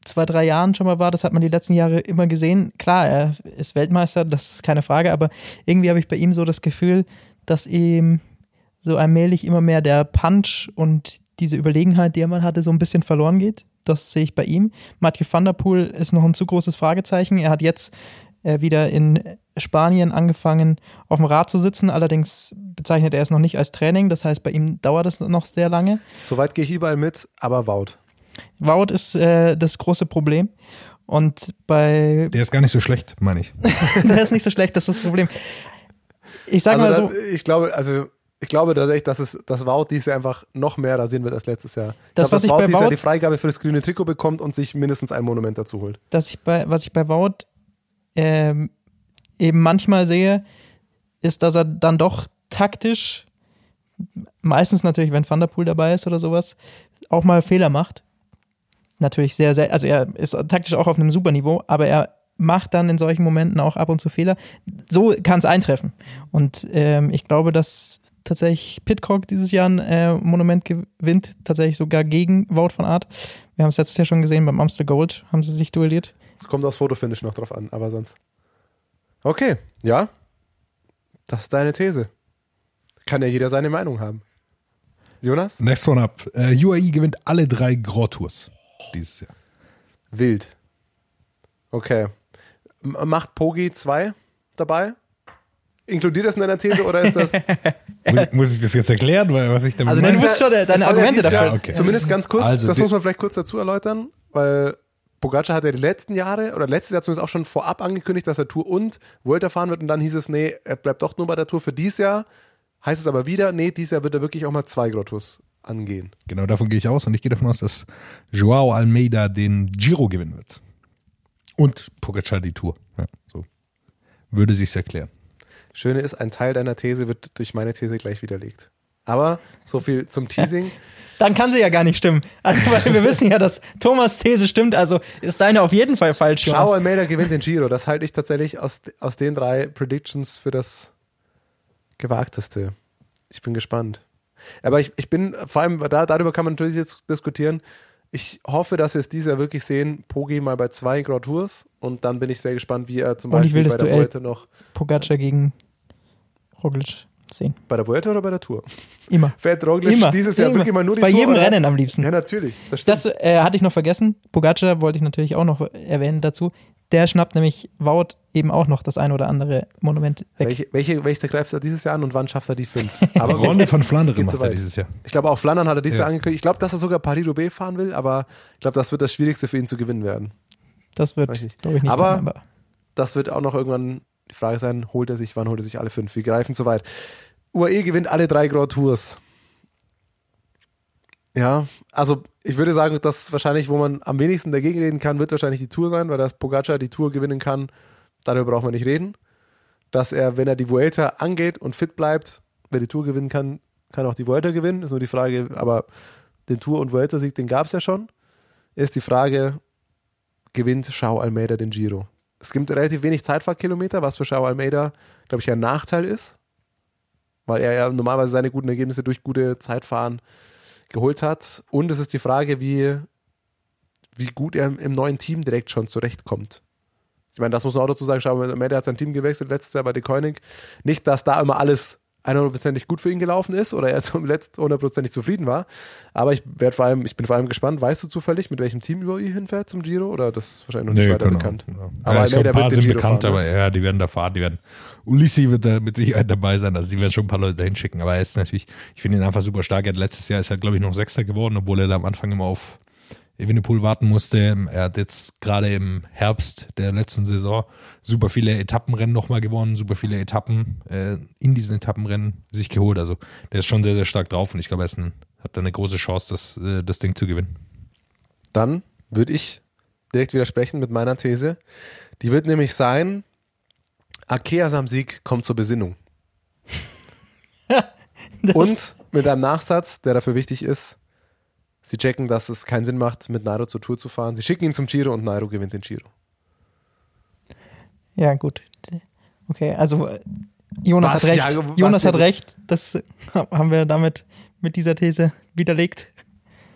zwei, drei Jahren schon mal war. Das hat man die letzten Jahre immer gesehen. Klar, er ist Weltmeister, das ist keine Frage, aber irgendwie habe ich bei ihm so das Gefühl, dass ihm so allmählich immer mehr der Punch und diese Überlegenheit, die er mal hatte, so ein bisschen verloren geht. Das sehe ich bei ihm. Mathieu van der Poel ist noch ein zu großes Fragezeichen. Er hat jetzt äh, wieder in Spanien angefangen, auf dem Rad zu sitzen. Allerdings bezeichnet er es noch nicht als Training. Das heißt, bei ihm dauert es noch sehr lange. Soweit gehe ich überall mit, aber Wout. Wout ist äh, das große Problem. Und bei. Der ist gar nicht so schlecht, meine ich. der ist nicht so schlecht, das ist das Problem. Ich sage also mal so. Da, ich glaube, also ich glaube tatsächlich, dass es das Wout dies Jahr einfach noch mehr rasieren wird als letztes Jahr. Das, ich glaub, was ich Wout bei dieses Jahr Wout- die Freigabe für das grüne Trikot bekommt und sich mindestens ein Monument dazu holt. dass ich bei, was ich bei Wout ähm, eben manchmal sehe, ist, dass er dann doch taktisch, meistens natürlich, wenn Van der Poel dabei ist oder sowas, auch mal Fehler macht. Natürlich sehr, sehr, also er ist taktisch auch auf einem super Niveau, aber er macht dann in solchen Momenten auch ab und zu Fehler. So kann es eintreffen. Und ähm, ich glaube, dass tatsächlich Pitcock dieses Jahr ein äh, Monument gewinnt, tatsächlich sogar gegen Wout von Art. Wir haben es letztes Jahr schon gesehen, beim Amstel Gold haben sie sich duelliert. Es kommt aufs Fotofinish noch drauf an, aber sonst. Okay, ja. Das ist deine These. Kann ja jeder seine Meinung haben. Jonas? Next one up. Äh, UAE gewinnt alle drei Grand Tours dieses Jahr. Wild. Okay. Macht Pogi 2 dabei? Inkludiert das in deiner These oder ist das. Muss, ich- muss ich das jetzt erklären, weil was ich damit Also, meine? du musst schon deine ja Argumente dafür. okay. Zumindest ganz kurz, Also das muss man vielleicht kurz dazu erläutern, weil Pogacar hat ja die letzten Jahre oder letztes Jahr zumindest auch schon vorab angekündigt, dass er Tour und Vuelta fahren wird und dann hieß es, nee, er bleibt doch nur bei der Tour für dieses Jahr. Heißt es aber wieder, nee, dieses Jahr wird er wirklich auch mal zwei Grand Tours angehen. Genau davon gehe ich aus und ich gehe davon aus, dass Joao Almeida den Giro gewinnen wird. Und Pogacar die Tour. Ja, so. Würde sich's erklären. Schöne ist, ein Teil deiner These wird durch meine These gleich widerlegt. Aber so viel zum Teasing. Dann kann sie ja gar nicht stimmen. Also, weil wir wissen ja, dass Thomas These stimmt, also ist deine auf jeden Fall falsch. Schau Jonas. Almeida gewinnt den Giro. Das halte ich tatsächlich aus, aus den drei Predictions für das gewagteste. Ich bin gespannt. Aber ich, ich bin, vor allem, da, darüber kann man natürlich jetzt diskutieren. Ich hoffe, dass wir es dieses Jahr wirklich sehen, Pogi mal bei zwei Grand Tours und dann bin ich sehr gespannt, wie er zum Und ich Beispiel will bei der Duell. Vuelta noch, Pogacar gegen Roglic sehen. bei der Vuelta oder bei der Tour? Immer. Fährt Roglic Immer. dieses Jahr Immer. wirklich mal nur die Bei Tour? jedem oder? Rennen am liebsten. Ja, natürlich. Das. Das äh, hatte ich noch vergessen. Pogacar wollte ich natürlich auch noch erwähnen dazu. Der schnappt nämlich Wout eben auch noch das ein oder andere Monument weg. welche, welche, welche greift er dieses Jahr an und wann schafft er die fünf? Aber Ronde von Flandern macht so er dieses Jahr. Ich glaube, auch Flandern hat er dieses Ja. Jahr angekündigt. Ich glaube, dass er sogar Paris-Roubaix fahren will, aber ich glaube, das wird das Schwierigste für ihn zu gewinnen werden. Das wird, glaube ich, nicht. Aber- machen, Das wird auch noch irgendwann die Frage sein, holt er sich, wann holt er sich alle fünf? Wir greifen zu weit. UAE gewinnt alle drei Grand Tours. Ja, also ich würde sagen, dass wahrscheinlich, wo man am wenigsten dagegen reden kann, wird wahrscheinlich die Tour sein, weil das Pogacar die Tour gewinnen kann, darüber braucht man nicht reden. Dass er, wenn er die Vuelta angeht und fit bleibt, wer die Tour gewinnen kann, kann auch die Vuelta gewinnen. Ist nur die Frage, aber den Tour- und Vuelta-Sieg, den gab es ja schon. Ist die Frage, gewinnt Schau Almeida den Giro? Es gibt relativ wenig Zeitfahrkilometer, was für Schau Almeida, glaube ich, ein Nachteil ist, weil er ja normalerweise seine guten Ergebnisse durch gute Zeitfahren geholt hat. Und es ist die Frage, wie, wie gut er im neuen Team direkt schon zurechtkommt. Ich meine, das muss man auch dazu sagen. Schau Almeida hat sein Team gewechselt letztes Jahr bei De Koenig. Nicht, dass da immer alles 100%ig gut für ihn gelaufen ist oder er zum letzten 100%ig zufrieden war. Aber ich werd vor allem, ich bin vor allem gespannt, weißt du zufällig, mit welchem Team UAE hinfährt zum Giro? Oder das ist wahrscheinlich noch nicht weiter genau. bekannt? Ja. Aber ja, ich glaub, ein paar sind Giro bekannt, fahren, aber ne? ja, die werden da fahren, die werden. Ulissi wird da mit Sicherheit dabei sein, also die werden schon ein paar Leute dahin schicken, aber er ist natürlich, ich finde ihn einfach super stark. Er hat letztes Jahr ist er, glaube ich, noch Sechster geworden, obwohl er da am Anfang immer auf Evenepoel warten musste. Er hat jetzt gerade im Herbst der letzten Saison super viele Etappenrennen nochmal gewonnen, super viele Etappen äh, in diesen Etappenrennen sich geholt. Also der ist schon sehr, sehr stark drauf und ich glaube, er ein, hat da eine große Chance, das, äh, das Ding zu gewinnen. Dann würde ich direkt widersprechen mit meiner These. Die wird nämlich sein, Akeas am Sieg kommt zur Besinnung. Und mit einem Nachsatz, der dafür wichtig ist, sie checken, dass es keinen Sinn macht, mit Nairo zur Tour zu fahren. Sie schicken ihn zum Giro und Nairo gewinnt den Giro. Ja, gut. Okay, also äh, Jonas Was, hat recht. ja, Jonas hat recht. Das äh, haben wir damit mit dieser These widerlegt.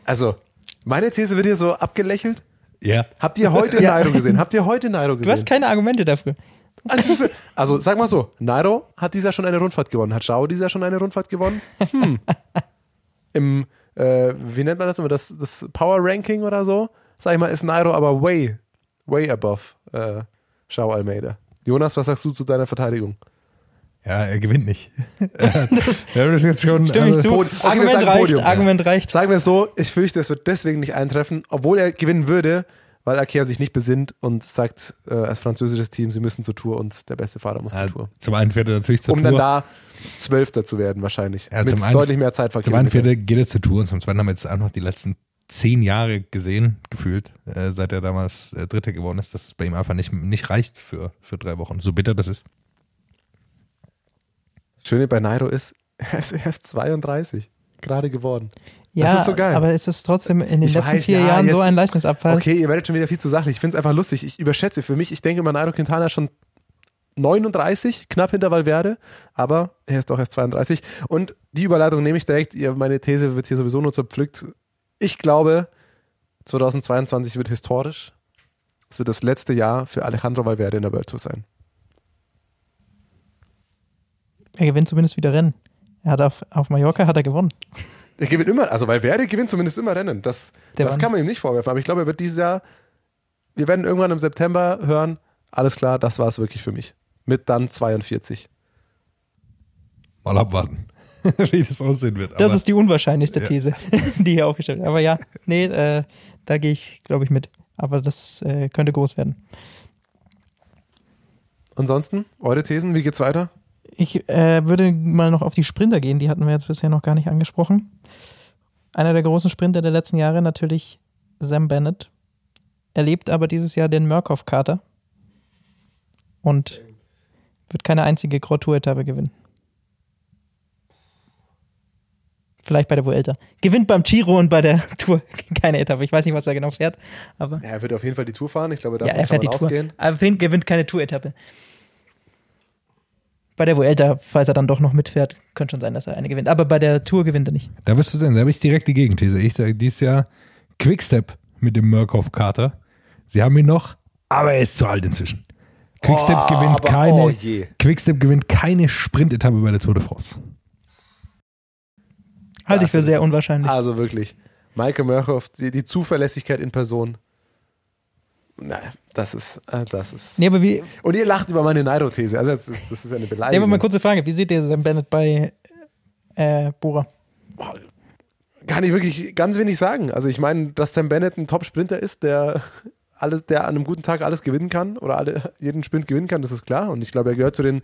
Also, meine These wird hier so abgelächelt. Ja. Habt ihr heute Ja. Nairo gesehen? Habt ihr heute Nairo gesehen? Du hast keine Argumente dafür. Also, also sag mal so, Nairo hat dieser schon eine Rundfahrt gewonnen. Hat Schau dieser schon eine Rundfahrt gewonnen? Hm. Im, äh, wie nennt man das immer, das, das Power Ranking oder so? Sag ich mal, ist Nairo aber way, way above äh, Schau Almeida. Jonas, was sagst du zu deiner Verteidigung? Ja, er gewinnt nicht. Das Wir haben das jetzt schon. stimme ich also- zu. Pod- okay, Argument sagen reicht, Podium, ja. Argument reicht. Sagen wir es so, ich fürchte, es wird deswegen nicht eintreffen, obwohl er gewinnen würde, weil Akea sich nicht besinnt und sagt, äh, als französisches Team, sie müssen zur Tour und der beste Fahrer muss Ja, zur Tour. zum einen fährt er natürlich zur Um Tour. dann da Zwölfter zu werden, wahrscheinlich. Ja, Mit zum einen- deutlich mehr Zeit Zum einen fährt er, geht er zur Tour und zum zweiten haben wir jetzt einfach die letzten zehn Jahre gesehen, gefühlt, äh, seit er damals äh, Dritter geworden ist, dass es bei ihm einfach nicht, nicht reicht für, für drei Wochen. So bitter das ist. Das Schöne bei Nairo ist, er ist erst 32, gerade geworden. Ja, ist so geil. aber es ist trotzdem in den Ich letzten weiß, vier ja, Jahren so jetzt- ein Leistungsabfall. Okay, ihr werdet schon wieder viel zu sachlich. Ich finde es einfach lustig. Ich überschätze für mich, ich denke immer, Nairo Quintana ist schon 39, knapp hinter Valverde, aber er ist doch erst 32. Und die Überleitung nehme ich direkt. Meine These wird hier sowieso nur zerpflückt. Ich glaube, 2022 wird historisch. Es wird das letzte Jahr für Alejandro Valverde in der World Tour sein. Er gewinnt zumindest wieder Rennen. Er hat auf, auf Mallorca hat er gewonnen. Er gewinnt immer, also Valverde gewinnt zumindest immer Rennen. Das, Der das Mann. kann man ihm nicht vorwerfen. Aber ich glaube, er wird dieses Jahr, wir werden irgendwann im September hören, alles klar, das war es wirklich für mich. Mit dann 42. Mal abwarten, wie das aussehen wird. Das Aber ist die unwahrscheinlichste Ja. These, die hier aufgestellt wird. Aber ja, nee, äh, da gehe ich, glaube ich, mit. Aber das äh, könnte groß werden. Ansonsten, eure Thesen, wie geht's weiter? Ich äh, würde mal noch auf die Sprinter gehen, die hatten wir jetzt bisher noch gar nicht angesprochen. Einer der großen Sprinter der letzten Jahre natürlich Sam Bennett. Erlebt aber dieses Jahr den Murkoff-Kater und wird keine einzige Grand Tour-Etappe gewinnen. Vielleicht bei der Vuelta. Gewinnt beim Giro und bei der Tour keine Etappe. Ich weiß nicht, was er genau fährt, aber Ja, er wird auf jeden Fall die Tour fahren. Ich glaube, ja, davon er fährt die kann man Tour. ausgehen. Aber gewinnt keine Tour-Etappe. Bei der Vuelta, falls er dann doch noch mitfährt, könnte schon sein, dass er eine gewinnt. Aber bei der Tour gewinnt er nicht. Da wirst du sehen, da habe ich direkt die Gegenthese. Ich sage dieses Jahr Quickstep mit dem Murkoff-Kater. Sie haben ihn noch, aber er ist zu alt inzwischen. Quickstep Oh, gewinnt aber keine, oh je. Quickstep gewinnt keine Sprintetappe bei der Tour de France. Halte ich für sehr unwahrscheinlich. Also wirklich. Maike Mörchow, die, die Zuverlässigkeit in Person. Nein, das ist, äh, das ist. Nee, aber wie, Und ihr lacht über meine Nairo-These. Also das ist, das ist ja eine nee, aber Beleidigung. mal kurze Frage. Wie seht ihr Sam Bennett bei äh, Bora? Kann ich wirklich ganz wenig sagen. Also ich meine, dass Sam Bennett ein Top-Sprinter ist, der alles, der an einem guten Tag alles gewinnen kann oder alle, jeden Sprint gewinnen kann, das ist klar. Und ich glaube, er gehört zu den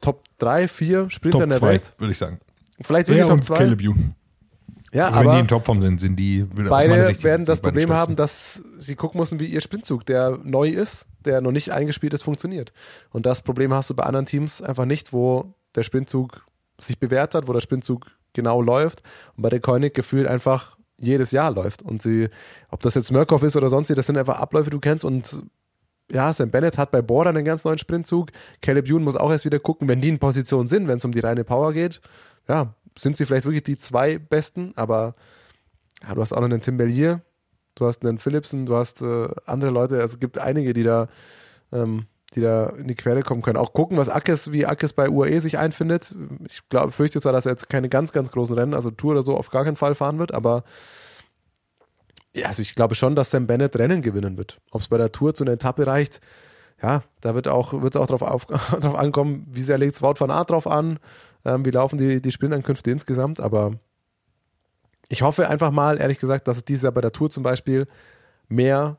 Top 3, 4 Sprintern Top der 2, Welt. würde ich sagen. Vielleicht sogar Er Top und 2. Caleb Ewan. Ja, Also wenn die in Topform sind, sind die beide Sicht werden das beiden Problem haben, dass sie gucken müssen, wie ihr Sprintzug, der neu ist, der noch nicht eingespielt ist, funktioniert. Und das Problem hast du bei anderen Teams einfach nicht, wo der Sprintzug sich bewährt hat, wo der Sprintzug genau läuft und bei der Koenig gefühlt einfach jedes Jahr läuft. Und sie, ob das jetzt Murkoff ist oder sonst, das sind einfach Abläufe, die du kennst und ja, Sam Bennett hat bei Bora einen ganz neuen Sprintzug. Caleb Ewan muss auch erst wieder gucken, wenn die in Position sind, wenn es um die reine Power geht. Ja, sind sie vielleicht wirklich die zwei Besten, aber ja, du hast auch noch einen Tim Bellier, du hast einen Philipsen, du hast äh, andere Leute, also es gibt einige, die da, ähm, die da in die Quere kommen können. Auch gucken, was Ackes, wie Ackes bei UAE sich einfindet. Ich glaube, fürchte zwar, dass er jetzt keine ganz, ganz großen Rennen, also Tour oder so, auf gar keinen Fall fahren wird, aber ja, also ich glaube schon, dass Sam Bennett Rennen gewinnen wird. Ob es bei der Tour zu einer Etappe reicht, ja, da wird auch, wird auch drauf, auf, drauf ankommen, wie sehr legt Wout van Aert drauf an, ähm, wie laufen die, die Sprintankünfte insgesamt, aber ich hoffe einfach mal, ehrlich gesagt, dass es dieses Jahr bei der Tour zum Beispiel mehr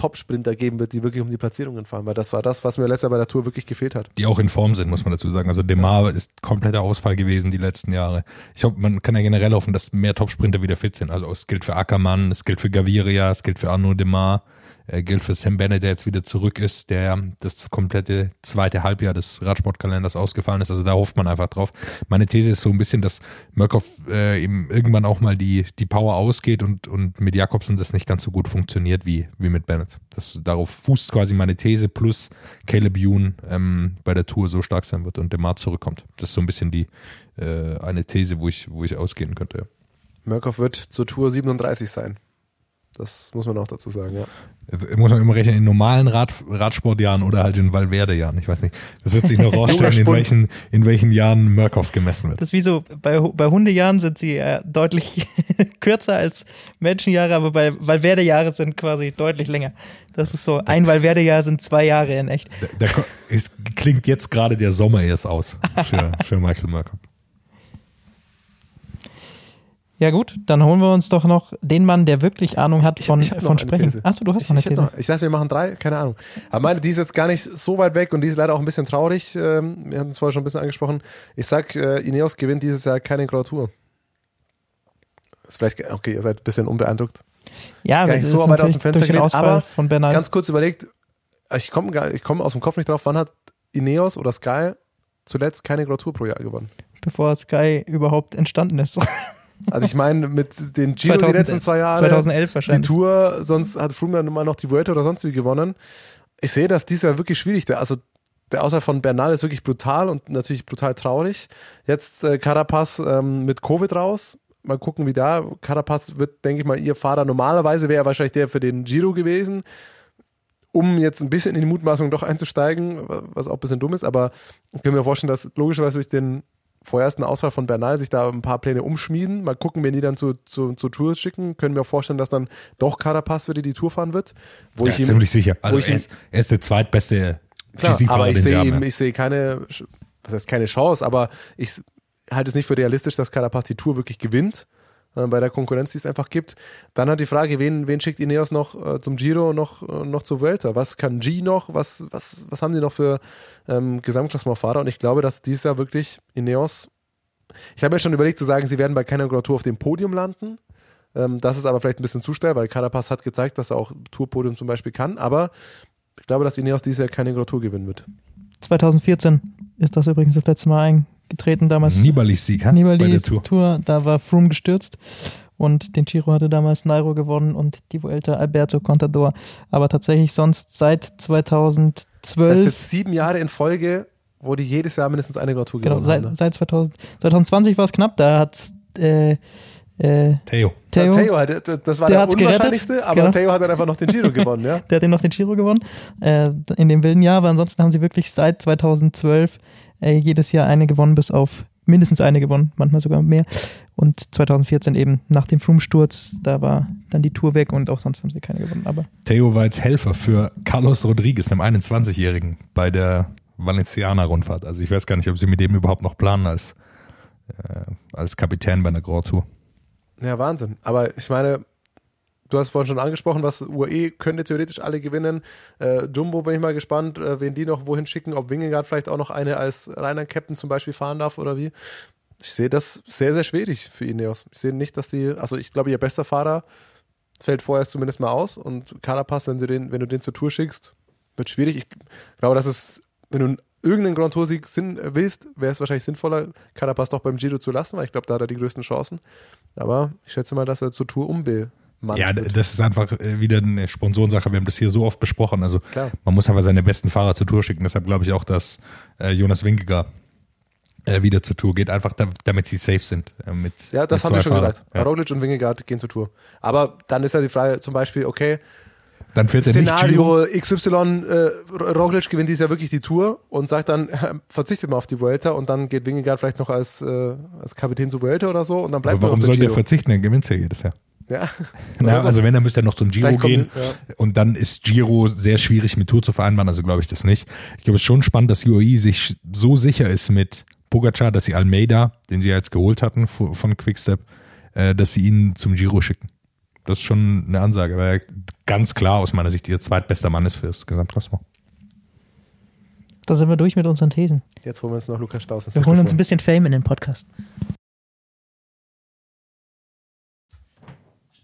Top-Sprinter geben wird, die wirklich um die Platzierungen fahren, weil das war das, was mir letztes Jahr bei der Tour wirklich gefehlt hat. die auch in Form sind, muss man dazu sagen. Also Demar ist kompletter Ausfall gewesen die letzten Jahre. Ich hoffe, man kann ja generell hoffen, dass mehr Top-Sprinter wieder fit sind. Also es gilt für Ackermann, es gilt für Gaviria, es gilt für Arnaud Demar. Äh, gilt für Sam Bennett, der jetzt wieder zurück ist, der das komplette zweite Halbjahr des Radsportkalenders ausgefallen ist. Also da hofft man einfach drauf. Meine These ist so ein bisschen, dass Murkoff äh, eben irgendwann auch mal die, die Power ausgeht und, und mit Jakobsen das nicht ganz so gut funktioniert wie, wie mit Bennett. Das, darauf fußt quasi meine These plus Caleb Youn ähm, bei der Tour so stark sein wird und Demar zurückkommt. Das ist so ein bisschen die äh, eine These, wo ich, wo ich ausgehen könnte. Murkoff wird zur Tour 37 sein. Das muss man auch dazu sagen, ja. Jetzt muss man immer rechnen, in normalen Rad, Radsportjahren oder halt in Valverde-Jahren. Ich weiß nicht. Das wird sich noch rausstellen, in welchen, in welchen Jahren Murkoff gemessen wird. Das ist wie so, bei, bei Hundejahren sind sie äh, deutlich kürzer als Menschenjahre, aber bei Valverde-Jahre sind quasi deutlich länger. Das ist so, ein Valverde-Jahr sind zwei Jahre in echt. Da, da, es klingt jetzt gerade der Sommer erst aus für, für Michael Murkoff. Ja gut, dann holen wir uns doch noch den Mann, der wirklich Ahnung hat von, ich hab noch von Sprechen. Achso, du hast Ich, noch eine ich, These. noch, ich dachte, wir machen drei, keine Ahnung. Aber meine, die ist jetzt gar nicht so weit weg und die ist leider auch ein bisschen traurig. Ähm, wir hatten es vorher schon ein bisschen angesprochen. Ich sag, äh, Ineos gewinnt dieses Jahr keine Grand Tour. Ist vielleicht, okay, ihr seid ein bisschen unbeeindruckt. Ja, gar nicht so weit aus dem Fenster gelehnt, aber von Bernal. Ganz kurz überlegt, ich komme ich komm aus dem Kopf nicht drauf, wann hat Ineos oder Sky zuletzt keine Grand Tour pro Jahr gewonnen? bevor Sky überhaupt entstanden ist. Also ich meine, mit den Giro die 2000 letzten zwei Jahre, 2011 die wahrscheinlich. Tour, sonst hat Froome dann immer noch die Vuelta oder sonst wie gewonnen. Ich sehe das dieses Jahr wirklich schwierig. Der, also der Ausfall von Bernal ist wirklich brutal und natürlich brutal traurig. Jetzt äh, Carapaz ähm, mit Covid raus. Mal gucken, wie da. Carapaz wird, denke ich mal, ihr Fahrer. Normalerweise wäre er wahrscheinlich der für den Giro gewesen, um jetzt ein bisschen in die Mutmaßung doch einzusteigen, was auch ein bisschen dumm ist. Aber ich kann mir vorstellen, dass logischerweise durch den vorersten Ausfall von Bernal sich da ein paar Pläne umschmieden. Mal gucken, wenn die dann zu, zu, zu Tours schicken. Können wir auch vorstellen, dass dann doch Carapaz wieder die Tour fahren wird. Wo ja, ich ihm, ziemlich sicher. Also er ihm- ist, er ist der zweitbeste Klar, aber ich sehe ihm, ja. ich sehe keine, was heißt keine Chance, aber ich halte es nicht für realistisch, dass Carapaz die Tour wirklich gewinnt bei der Konkurrenz, die es einfach gibt. Dann hat die Frage, wen, wen schickt Ineos noch äh, zum Giro, noch, äh, noch zur Vuelta? Was kann G noch? Was, was, was haben die noch für ähm, Gesamtklassementfahrer? Und ich glaube, dass dieses Jahr wirklich Ineos, ich habe mir schon überlegt zu sagen, sie werden bei keiner Tour auf dem Podium landen. Ähm, das ist aber vielleicht ein bisschen zu schnell, weil Carapaz hat gezeigt, dass er auch Tourpodium zum Beispiel kann. Aber ich glaube, dass Ineos dieses Jahr keine Tour gewinnen wird. 2014 ist das übrigens das letzte Mal eingetreten. Damals Nibalis Sieg ha? bei der Nibali's Tour. Tour. Da war Froome gestürzt und den Giro hatte damals Nairo gewonnen und die Vuelta Alberto Contador. Aber tatsächlich sonst seit Das heißt 2012, jetzt sieben Jahre in Folge, wo die jedes Jahr mindestens eine Grand Tour genau, gewonnen seit, haben. Ne? seit 2000, 2020 war es knapp, da hat äh, äh, Theo. Theo, Ja, Theo hat, das- das war Der der, hat's gerettet. unwahrscheinlichste, aber Genau. Theo hat dann einfach noch den Giro gewonnen, ja. der hat den noch den Giro gewonnen, äh, in dem wilden Jahr, aber ansonsten haben sie wirklich seit 2012 äh, jedes Jahr eine gewonnen, bis auf mindestens eine gewonnen, manchmal sogar mehr. Und 2014 eben nach dem Froome-Sturz, da war dann die Tour weg und auch sonst haben sie keine gewonnen. Aber Theo war jetzt Helfer für Carlos Rodriguez, dem 21-Jährigen, bei der Valenciana-Rundfahrt. Also ich weiß gar nicht, ob sie mit dem überhaupt noch planen als, äh, als Kapitän bei einer Grand Tour. Ja, Wahnsinn. Aber ich meine, du hast vorhin schon angesprochen, was UAE könnte theoretisch alle gewinnen. Äh, Jumbo bin ich mal gespannt, äh, wen die noch wohin schicken, ob Wingegaard vielleicht auch noch eine als reiner Captain zum Beispiel fahren darf oder wie. Ich sehe das sehr, sehr schwierig für Ineos. Ich sehe nicht, dass die, also ich glaube, ihr bester Fahrer fällt vorerst zumindest mal aus und Carapaz, wenn, sie den, wenn du den zur Tour schickst, wird schwierig. Ich glaube, dass es, wenn du irgendeinen Grand Tour-Sieg äh, willst, wäre es wahrscheinlich sinnvoller, Carapaz doch beim Giro zu lassen, weil ich glaube, da hat er die größten Chancen. Aber ich schätze mal, dass er zur Tour umbemannt Ja, wird. das ist einfach äh, wieder eine Sponsorensache. Wir haben das hier so oft besprochen. Also Klar. man muss aber seine besten Fahrer zur Tour schicken. Deshalb glaube ich auch, dass äh, Jonas Wingegaard äh, wieder zur Tour geht, einfach da, damit sie safe sind. Äh, mit, Ja, das haben wir schon gesagt. Ja. Roglic und Wingegaard gehen zur Tour. Aber dann ist ja die Frage zum Beispiel, okay, Dann fährt er nicht. Szenario XY, äh, Roglic gewinnt dieses Jahr wirklich die Tour und sagt dann, verzichtet mal auf die Vuelta und dann geht Wingegaard vielleicht noch als, äh, als Kapitän zur Vuelta oder so und dann bleibt Aber warum er soll der verzichten? Er gewinnt ja jedes Jahr. Ja. Na, Also, wenn, dann müsste er noch zum Giro gehen. ja. Und dann ist Giro sehr schwierig mit Tour zu vereinbaren, also glaube ich das nicht. Ich glaube, es ist schon spannend, dass UAE sich so sicher ist mit Pogacar, dass sie Almeida, den sie ja jetzt geholt hatten vo- von Quickstep, äh, dass sie ihn zum Giro schicken. Das ist schon eine Ansage, weil er ganz klar aus meiner Sicht ihr zweitbester Mann ist fürs Gesamtklassement. da sind wir durch mit unseren Thesen. Jetzt holen wir uns noch Lukas Staus ins Wir holen uns ein bisschen Fame in den Podcast.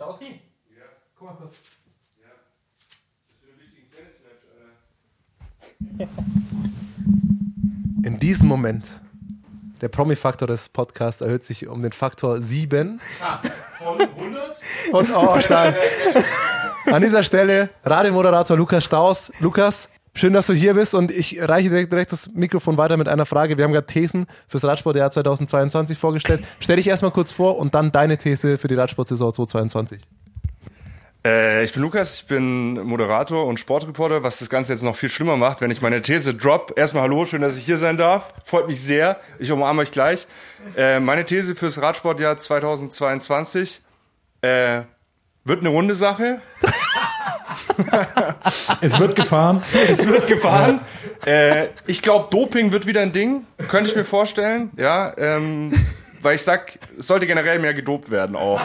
Klausi? Ja. Komm mal kurz. Ja. Das ist ein richtiger Tennismatch, Alter. In diesem Moment. Der Promi-Faktor des Podcasts erhöht sich um den Faktor 7. Ah, von 100? Von, oh, stark. An dieser Stelle Radiomoderator Lukas Staus. Lukas, schön, dass du hier bist und ich reiche direkt, direkt das Mikrofon weiter mit einer Frage. Wir haben gerade Thesen fürs Radsportjahr 2022 vorgestellt. Stell dich erstmal kurz vor und dann deine These für die Radsportsaison 2022. Äh, ich bin Lukas, ich bin Moderator und Sportreporter, was das Ganze jetzt noch viel schlimmer macht, wenn ich meine These drop. Erstmal hallo, schön, dass ich hier sein darf. Freut mich sehr. Ich umarme euch gleich. Äh, meine These fürs Radsportjahr 2022 äh, wird eine runde Sache. Es wird gefahren. Es wird gefahren. Äh, ich glaube, Doping wird wieder ein Ding. Könnte ich mir vorstellen. Ja, ähm, weil ich sag, es sollte generell mehr gedopt werden auch.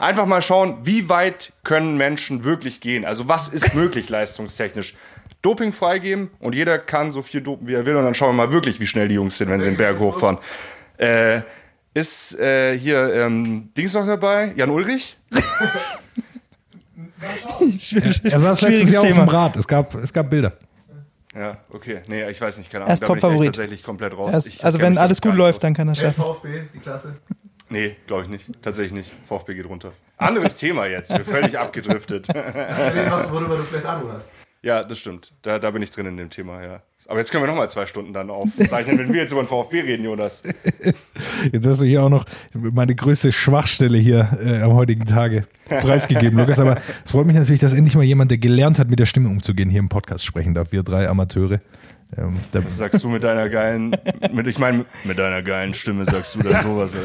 Einfach mal schauen, wie weit können Menschen wirklich gehen? Also was ist möglich leistungstechnisch? Doping freigeben und jeder kann so viel dopen, wie er will und dann schauen wir mal wirklich, wie schnell die Jungs sind, wenn sie den Berg hochfahren. Äh, ist äh, hier ähm, Dings noch dabei? Jan Ulrich? Er saß letztes Jahr auf dem Rad. Es gab, es gab Bilder. Ja, okay. Nee, ich weiß nicht, keine Er Ahnung. ist Da bin ich echt Top-Favorit. tatsächlich komplett raus. Erst, Ich also wenn alles gut läuft, aus. dann kann er schaffen. VfB, die Klasse. Nee, glaube ich nicht. Tatsächlich nicht. VfB geht runter. Anderes Thema jetzt. Wir völlig abgedriftet. Was, worüber du vielleicht Ahnung hast. Ja, das stimmt. Da, da bin ich drin in dem Thema, ja. Aber jetzt können wir nochmal zwei Stunden dann aufzeichnen, wenn wir jetzt über den VfB reden, Jonas. Jetzt hast du hier auch noch meine größte Schwachstelle hier äh, am heutigen Tage preisgegeben, Lukas. Aber es freut mich natürlich, dass endlich mal jemand, der gelernt hat, mit der Stimme umzugehen, hier im Podcast sprechen darf. Wir drei Amateure. Ähm, da, Was sagst du mit deiner geilen, mit, ich meine, mit deiner geilen Stimme sagst du dann sowas, oder?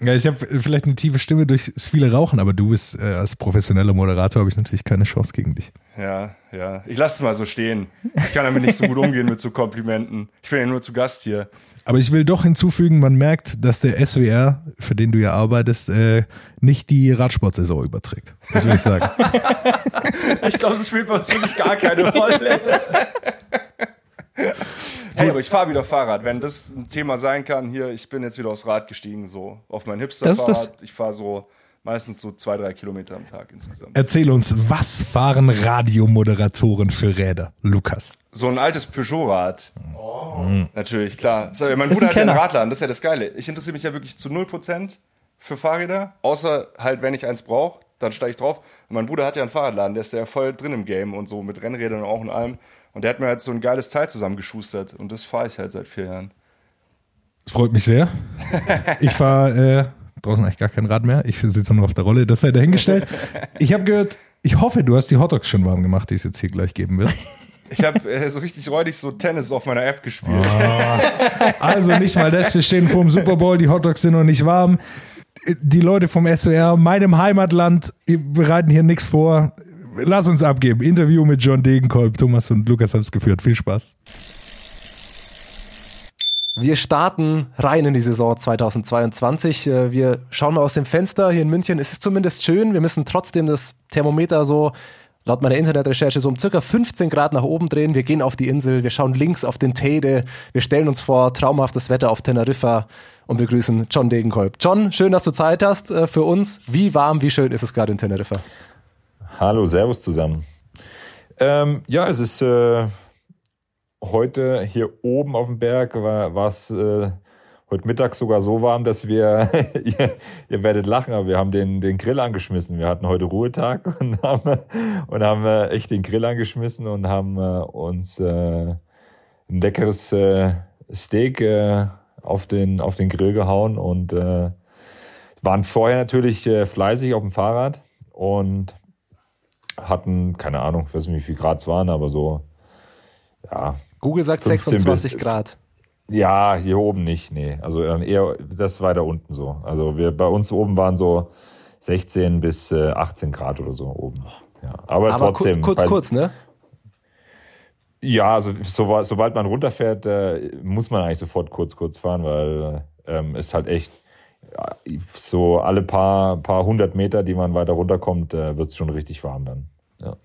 ja, ich habe vielleicht eine tiefe Stimme durch das viele Rauchen, aber du bist äh, als professioneller Moderator habe ich natürlich keine Chance gegen dich. Ja, ja. Ich lasse es mal so stehen. Ich kann damit nicht so gut umgehen mit so Komplimenten. Ich bin ja nur zu Gast hier. Aber ich will doch hinzufügen, man merkt, dass der SWR, für den du ja arbeitest, äh, nicht die Radsportsaison überträgt. Das will ich sagen. Ich glaube, es spielt bei uns wirklich gar keine Rolle. Hey, aber ich fahre wieder Fahrrad. Wenn das ein Thema sein kann, hier, ich bin jetzt wieder aufs Rad gestiegen, so auf mein Hipster-Fahrrad. Ich fahre so meistens so zwei, drei Kilometer am Tag insgesamt. Erzähl uns, was fahren Radiomoderatoren für Räder, Lukas? So ein altes Peugeot-Rad. Natürlich, klar. So, mein Bruder hat ja einen. Radladen, das ist ja das Geile. Ich interessiere mich ja wirklich zu 0% für Fahrräder, außer halt, wenn ich eins brauche, dann steige ich drauf. Und mein Bruder hat ja einen Fahrradladen, der ist ja voll drin im Game und so, mit Rennrädern und auch in allem. Und der hat mir halt so ein geiles Teil zusammengeschustert und das fahre ich halt seit vier Jahren. Das freut mich sehr. Ich fahre äh, draußen eigentlich gar kein Rad mehr. Ich sitze nur auf der Rolle. Das sei dahingestellt. Ich habe gehört, ich hoffe, du hast die Hotdogs schon warm gemacht, die es jetzt hier gleich geben wird. Ich habe äh, so richtig räudig so Tennis auf meiner App gespielt. Also nicht mal das, wir stehen vor dem Super Bowl, die Hotdogs sind noch nicht warm. Die Leute vom SWR, meinem Heimatland, bereiten hier nichts vor. Lass uns abgeben. Interview mit John Degenkolb. Thomas und Lukas haben es geführt. Viel Spaß. Wir starten rein in die Saison 2022. Äh, Wir schauen mal aus dem Fenster hier in München. Es ist zumindest schön. Wir müssen trotzdem das Thermometer so laut meiner Internetrecherche so um circa 15 Grad nach oben drehen. Wir gehen auf die Insel, wir schauen links auf den Teide, wir stellen uns vor traumhaftes Wetter auf Teneriffa und begrüßen John Degenkolb. John, schön, dass du Zeit hast äh, für uns. Wie warm, wie schön ist es gerade in Teneriffa? Hallo, Servus zusammen. Ähm, ja, es ist äh, heute hier oben auf dem Berg war es äh, heute Mittag sogar so warm, dass wir, ihr, ihr werdet lachen, aber wir haben den, den Grill angeschmissen. Wir hatten heute Ruhetag und haben, und haben äh, echt den Grill angeschmissen und haben äh, uns äh, ein leckeres äh, Steak auf, den, auf den Grill gehauen und waren vorher natürlich fleißig auf dem Fahrrad und hatten, keine Ahnung, ich weiß nicht, wie viel Grad es waren, aber so, ja, Google sagt 15 bis- 26 Grad. ja, hier oben nicht, nee. Also eher das weiter unten so. Also wir bei uns oben waren so 16 bis äh, 18 Grad oder so oben. Ja, aber, Aber trotzdem. ku kurz, weil- kurz, ne? Ja, also so, sobald man runterfährt, äh, muss man eigentlich sofort kurz, kurz fahren, weil ähm, es halt echt so alle paar, paar hundert Meter, die man weiter runterkommt, äh, wird es schon richtig warm dann. Ja.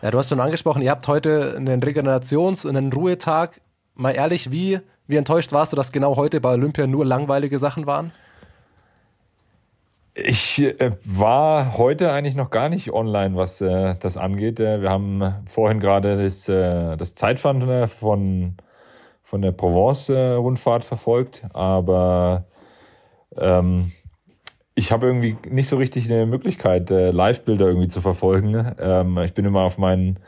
Ja, du hast schon angesprochen, ihr habt heute einen Regenerations- und einen Ruhetag. Mal ehrlich, wie, wie enttäuscht warst du, dass genau heute bei Olympia nur langweilige Sachen waren? Ich äh, war heute eigentlich noch gar nicht online, was äh, das angeht. Wir haben vorhin gerade das, äh, das Zeitfund äh, von, von der Provence-Rundfahrt verfolgt, aber ähm, ich habe irgendwie nicht so richtig eine Möglichkeit, äh, Live-Bilder irgendwie zu verfolgen. Ähm, ich bin immer auf meinen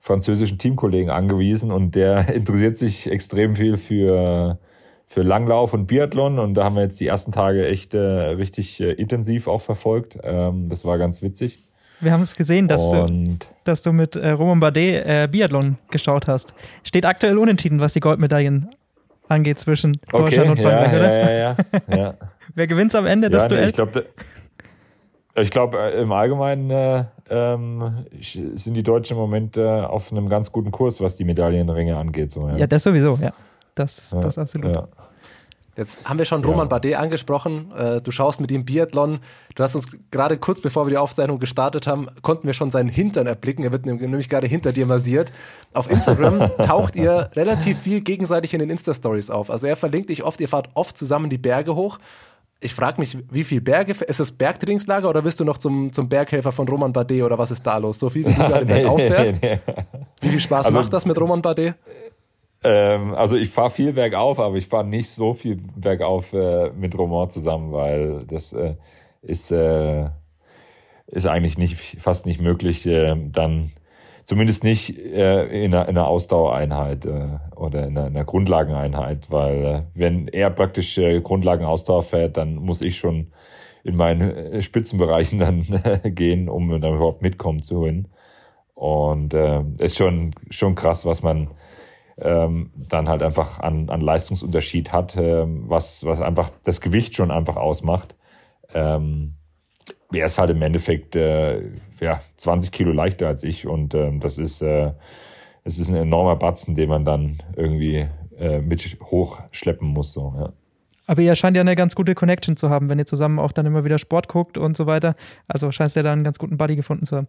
französischen Teamkollegen angewiesen und der interessiert sich extrem viel für für Langlauf und Biathlon und da haben wir jetzt die ersten Tage echt äh, richtig äh, intensiv auch verfolgt. Ähm, das war ganz witzig. Wir haben es gesehen, dass du, dass du mit äh, Roman Bardet äh, Biathlon geschaut hast. Steht aktuell unentschieden, was die Goldmedaillen angeht zwischen Deutschland okay, und Frankreich, ja, oder? Ja, ja, ja. Wer gewinnt am Ende das Duell? Nee, ich glaube, ich glaube, äh, im Allgemeinen äh, ähm, sind die Deutschen im Moment äh, auf einem ganz guten Kurs, was die Medaillenringe angeht. So, ja. ja, das sowieso, ja. Das, das absolut. Ja. Jetzt haben wir schon Roman ja. Bardet angesprochen. Äh, du schaust mit ihm Biathlon. Du hast uns gerade kurz bevor wir die Aufzeichnung gestartet haben, konnten wir schon seinen Hintern erblicken. Er wird nämlich gerade hinter dir massiert. Auf Instagram taucht ihr relativ viel gegenseitig in den Insta-Stories auf. Also er verlinkt dich oft, ihr fahrt oft zusammen die Berge hoch. Ich frage mich, wie viel Berge, ist das Bergtrainingslager oder bist du noch zum, zum Berghelfer von Roman Bardet oder was ist da los? So viel, wie du gerade. Nee, nee. Wie viel Spaß also, macht das mit Roman Bardet? Ähm, also ich fahre viel bergauf, aber ich fahre nicht so viel bergauf äh, mit Roman zusammen, weil das äh, ist, äh, ist eigentlich nicht, fast nicht möglich, äh, dann zumindest nicht äh, in, einer, in einer Ausdauereinheit äh, oder in einer, in einer Grundlageneinheit, weil wenn er praktisch Grundlagenausdauer fährt, dann muss ich schon in meinen Spitzenbereichen dann gehen, um dann überhaupt mitkommen zu holen. Und äh, ist schon, schon krass, was man ähm, dann halt einfach an, an Leistungsunterschied hat, ähm, was, was einfach das Gewicht schon einfach ausmacht. Ähm, er ist halt im Endeffekt äh, ja, 20 Kilo leichter als ich und ähm, das ist äh, das ist ein enormer Batzen, den man dann irgendwie äh, mit hochschleppen muss. So, ja. Aber ihr scheint ja eine ganz gute Connection zu haben, wenn ihr zusammen auch dann immer wieder Sport guckt und so weiter. Also scheint ihr da einen ganz guten Buddy gefunden zu haben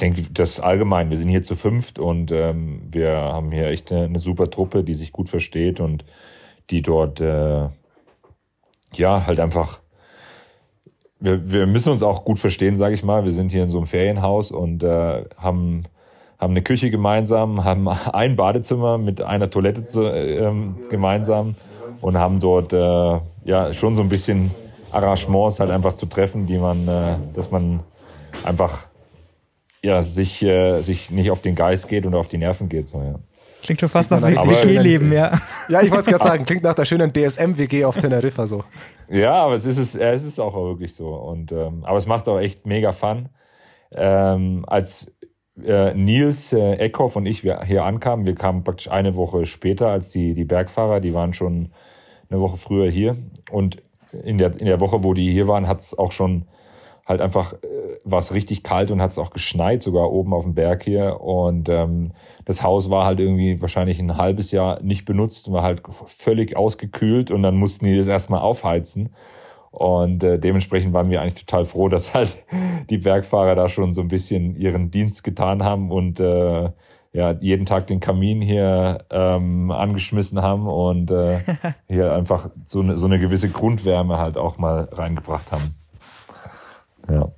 denke, das allgemein, wir sind hier zu fünft und ähm, wir haben hier echt eine, eine, super Truppe, die sich gut versteht und die dort, äh, ja, halt einfach, wir, wir müssen uns auch gut verstehen, sage ich mal. Wir sind hier in so einem Ferienhaus und äh, haben, haben eine Küche gemeinsam, haben ein Badezimmer mit einer Toilette zu, ähm, gemeinsam und haben dort äh, ja schon so ein bisschen Arrangements halt einfach zu treffen, die man, äh, dass man einfach ja, sich, äh, sich nicht auf den Geist geht und auf die Nerven geht. So, ja. Klingt schon fast nach WG-Leben, ja. Ja, ich wollte es gerade sagen, klingt nach der schönen DSM-WG auf Teneriffa so. Ja, aber es ist, es, es ist auch wirklich so. Und, ähm, aber es macht auch echt mega Fun. Ähm, als äh, Nils äh, Eckhoff und ich wir hier ankamen, wir kamen praktisch eine Woche später als die, die Bergfahrer, die waren schon eine Woche früher hier. Und in der, in der Woche, wo die hier waren, hat es auch schon halt einfach äh, war es richtig kalt und hat es auch geschneit, sogar oben auf dem Berg hier. Und ähm, das Haus war halt irgendwie wahrscheinlich ein halbes Jahr nicht benutzt, war halt völlig ausgekühlt und dann mussten die das erstmal aufheizen. Und äh, dementsprechend waren wir eigentlich total froh, dass halt die Bergfahrer da schon so ein bisschen ihren Dienst getan haben und äh, ja, jeden Tag den Kamin hier ähm, angeschmissen haben und äh, hier einfach so eine, so eine gewisse Grundwärme halt auch mal reingebracht haben. Ja.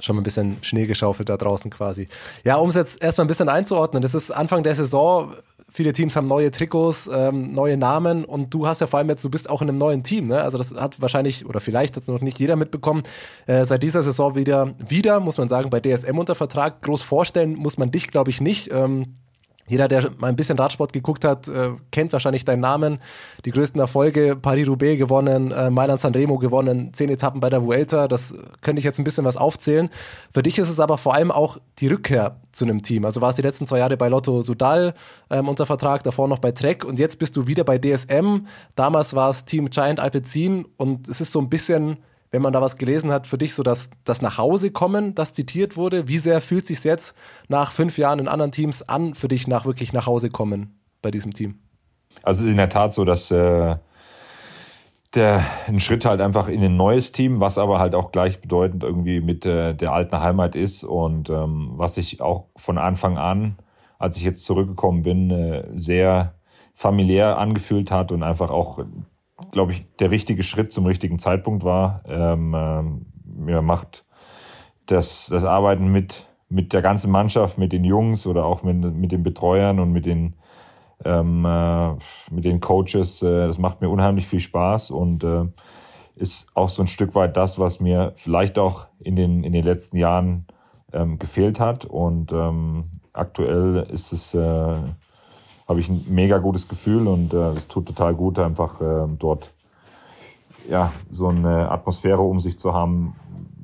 Schon mal ein bisschen Schnee geschaufelt da draußen quasi. Ja, um es jetzt erstmal ein bisschen einzuordnen, das ist Anfang der Saison. Viele Teams haben neue Trikots, ähm, neue Namen und du hast ja vor allem jetzt, du bist auch in einem neuen Team, ne? Also das hat wahrscheinlich oder vielleicht hat es noch nicht jeder mitbekommen. Äh, seit dieser Saison wieder, wieder, muss man sagen, bei DSM unter Vertrag. Groß vorstellen muss man dich, glaube ich, nicht. Ähm, jeder, der mal ein bisschen Radsport geguckt hat, äh, kennt wahrscheinlich deinen Namen. Die größten Erfolge, Paris-Roubaix gewonnen, äh, Mailand Sanremo gewonnen, zehn Etappen bei der Vuelta, das könnte ich jetzt ein bisschen was aufzählen. Für dich ist es aber vor allem auch die Rückkehr zu einem Team. Also warst die letzten zwei Jahre bei Lotto Sudal ähm, unter Vertrag, davor noch bei Trek und jetzt bist du wieder bei DSM. Damals war es Team Giant Alpecin und es ist so ein bisschen wenn man da was gelesen hat, für dich so das, das nach Hause kommen, das zitiert wurde? Wie sehr fühlt sich jetzt nach fünf Jahren in anderen Teams an, für dich nach wirklich nach Hause kommen bei diesem Team? Also es ist in der Tat so, dass äh, der ein Schritt halt einfach in ein neues Team, was aber halt auch gleichbedeutend irgendwie mit äh, der alten Heimat ist und ähm, was ich auch von Anfang an, als ich jetzt zurückgekommen bin, äh, sehr familiär angefühlt hat und einfach auch glaube ich, der richtige Schritt zum richtigen Zeitpunkt war. Ähm, ähm, mir macht das, das Arbeiten mit, mit der ganzen Mannschaft, mit den Jungs oder auch mit, mit den Betreuern und mit den, ähm, äh, mit den Coaches, äh, das macht mir unheimlich viel Spaß und äh, ist auch so ein Stück weit das, was mir vielleicht auch in den, in den letzten Jahren ähm, gefehlt hat. Und ähm, aktuell ist es, äh, habe ich ein mega gutes Gefühl und äh, es tut total gut, einfach äh, dort ja, so eine Atmosphäre um sich zu haben,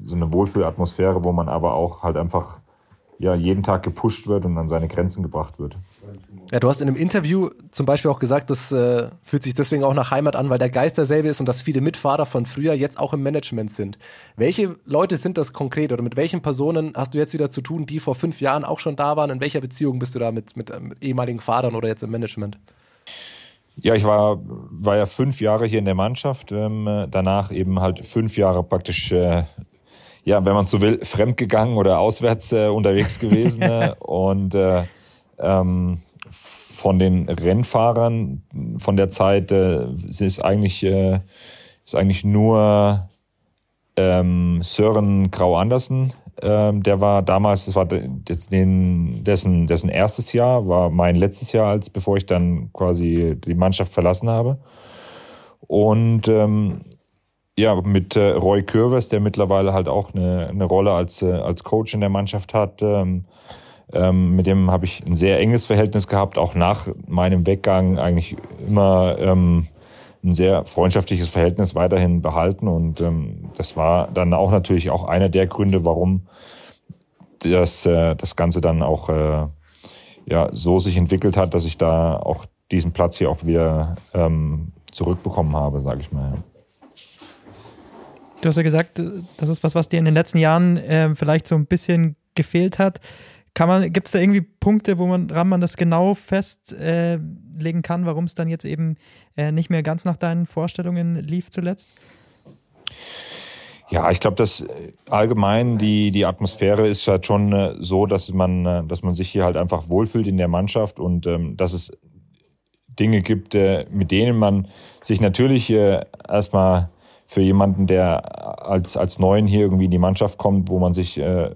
so eine Wohlfühlatmosphäre, wo man aber auch halt einfach ja, jeden Tag gepusht wird und an seine Grenzen gebracht wird. Ja, du hast in einem Interview zum Beispiel auch gesagt, das äh, fühlt sich deswegen auch nach Heimat an, weil der Geist derselbe ist und dass viele Mitfahrer von früher jetzt auch im Management sind. Welche Leute sind das konkret oder mit welchen Personen hast du jetzt wieder zu tun, die vor fünf Jahren auch schon da waren? In welcher Beziehung bist du da mit, mit, mit ehemaligen Fahrern oder jetzt im Management? Ja, ich war, war ja fünf Jahre hier in der Mannschaft, ähm, danach eben halt fünf Jahre praktisch, äh, ja, wenn man so will, fremdgegangen oder auswärts äh, unterwegs gewesen. äh, und äh, ähm, von den Rennfahrern von der Zeit äh, ist eigentlich äh, ist eigentlich nur ähm, Sören Grau Andersen. Ähm, der war damals, das war jetzt den, dessen, dessen erstes Jahr, war mein letztes Jahr, als bevor ich dann quasi die Mannschaft verlassen habe. Und ähm, ja, mit äh, Roy Kürvers, der mittlerweile halt auch eine, eine Rolle als, äh, als Coach in der Mannschaft hat, ähm, ähm, mit dem habe ich ein sehr enges Verhältnis gehabt, auch nach meinem Weggang eigentlich immer ähm, ein sehr freundschaftliches Verhältnis weiterhin behalten. Und ähm, das war dann auch natürlich auch einer der Gründe, warum das, äh, das Ganze dann auch äh, ja, so sich entwickelt hat, dass ich da auch diesen Platz hier auch wieder ähm, zurückbekommen habe, sage ich mal. Du hast ja gesagt, das ist was, was dir in den letzten Jahren äh, vielleicht so ein bisschen gefehlt hat. Gibt es da irgendwie Punkte, wo man das genau festlegen äh, kann, warum es dann jetzt eben äh, nicht mehr ganz nach deinen Vorstellungen lief zuletzt? Ja, ich glaube, dass allgemein die, die Atmosphäre ist halt schon äh, so, dass man, äh, dass man sich hier halt einfach wohlfühlt in der Mannschaft und ähm, dass es Dinge gibt, äh, mit denen man sich natürlich äh, erstmal für jemanden, der als, als Neuen hier irgendwie in die Mannschaft kommt, wo man sich äh,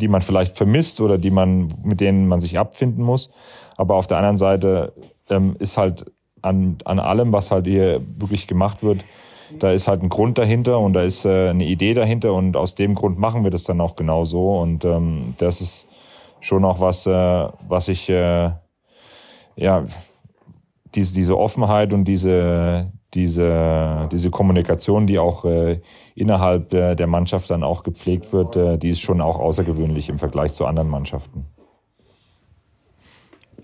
die man vielleicht vermisst oder die man, mit denen man sich abfinden muss. Aber auf der anderen Seite ähm, ist halt an, an allem, was halt hier wirklich gemacht wird, da ist halt ein Grund dahinter und da ist äh, eine Idee dahinter und aus dem Grund machen wir das dann auch genau so und ähm, das ist schon auch was, äh, was ich äh, ja diese, diese Offenheit und diese diese, diese Kommunikation, die auch äh, innerhalb der, Mannschaft dann auch gepflegt wird, äh, die ist schon auch außergewöhnlich im Vergleich zu anderen Mannschaften.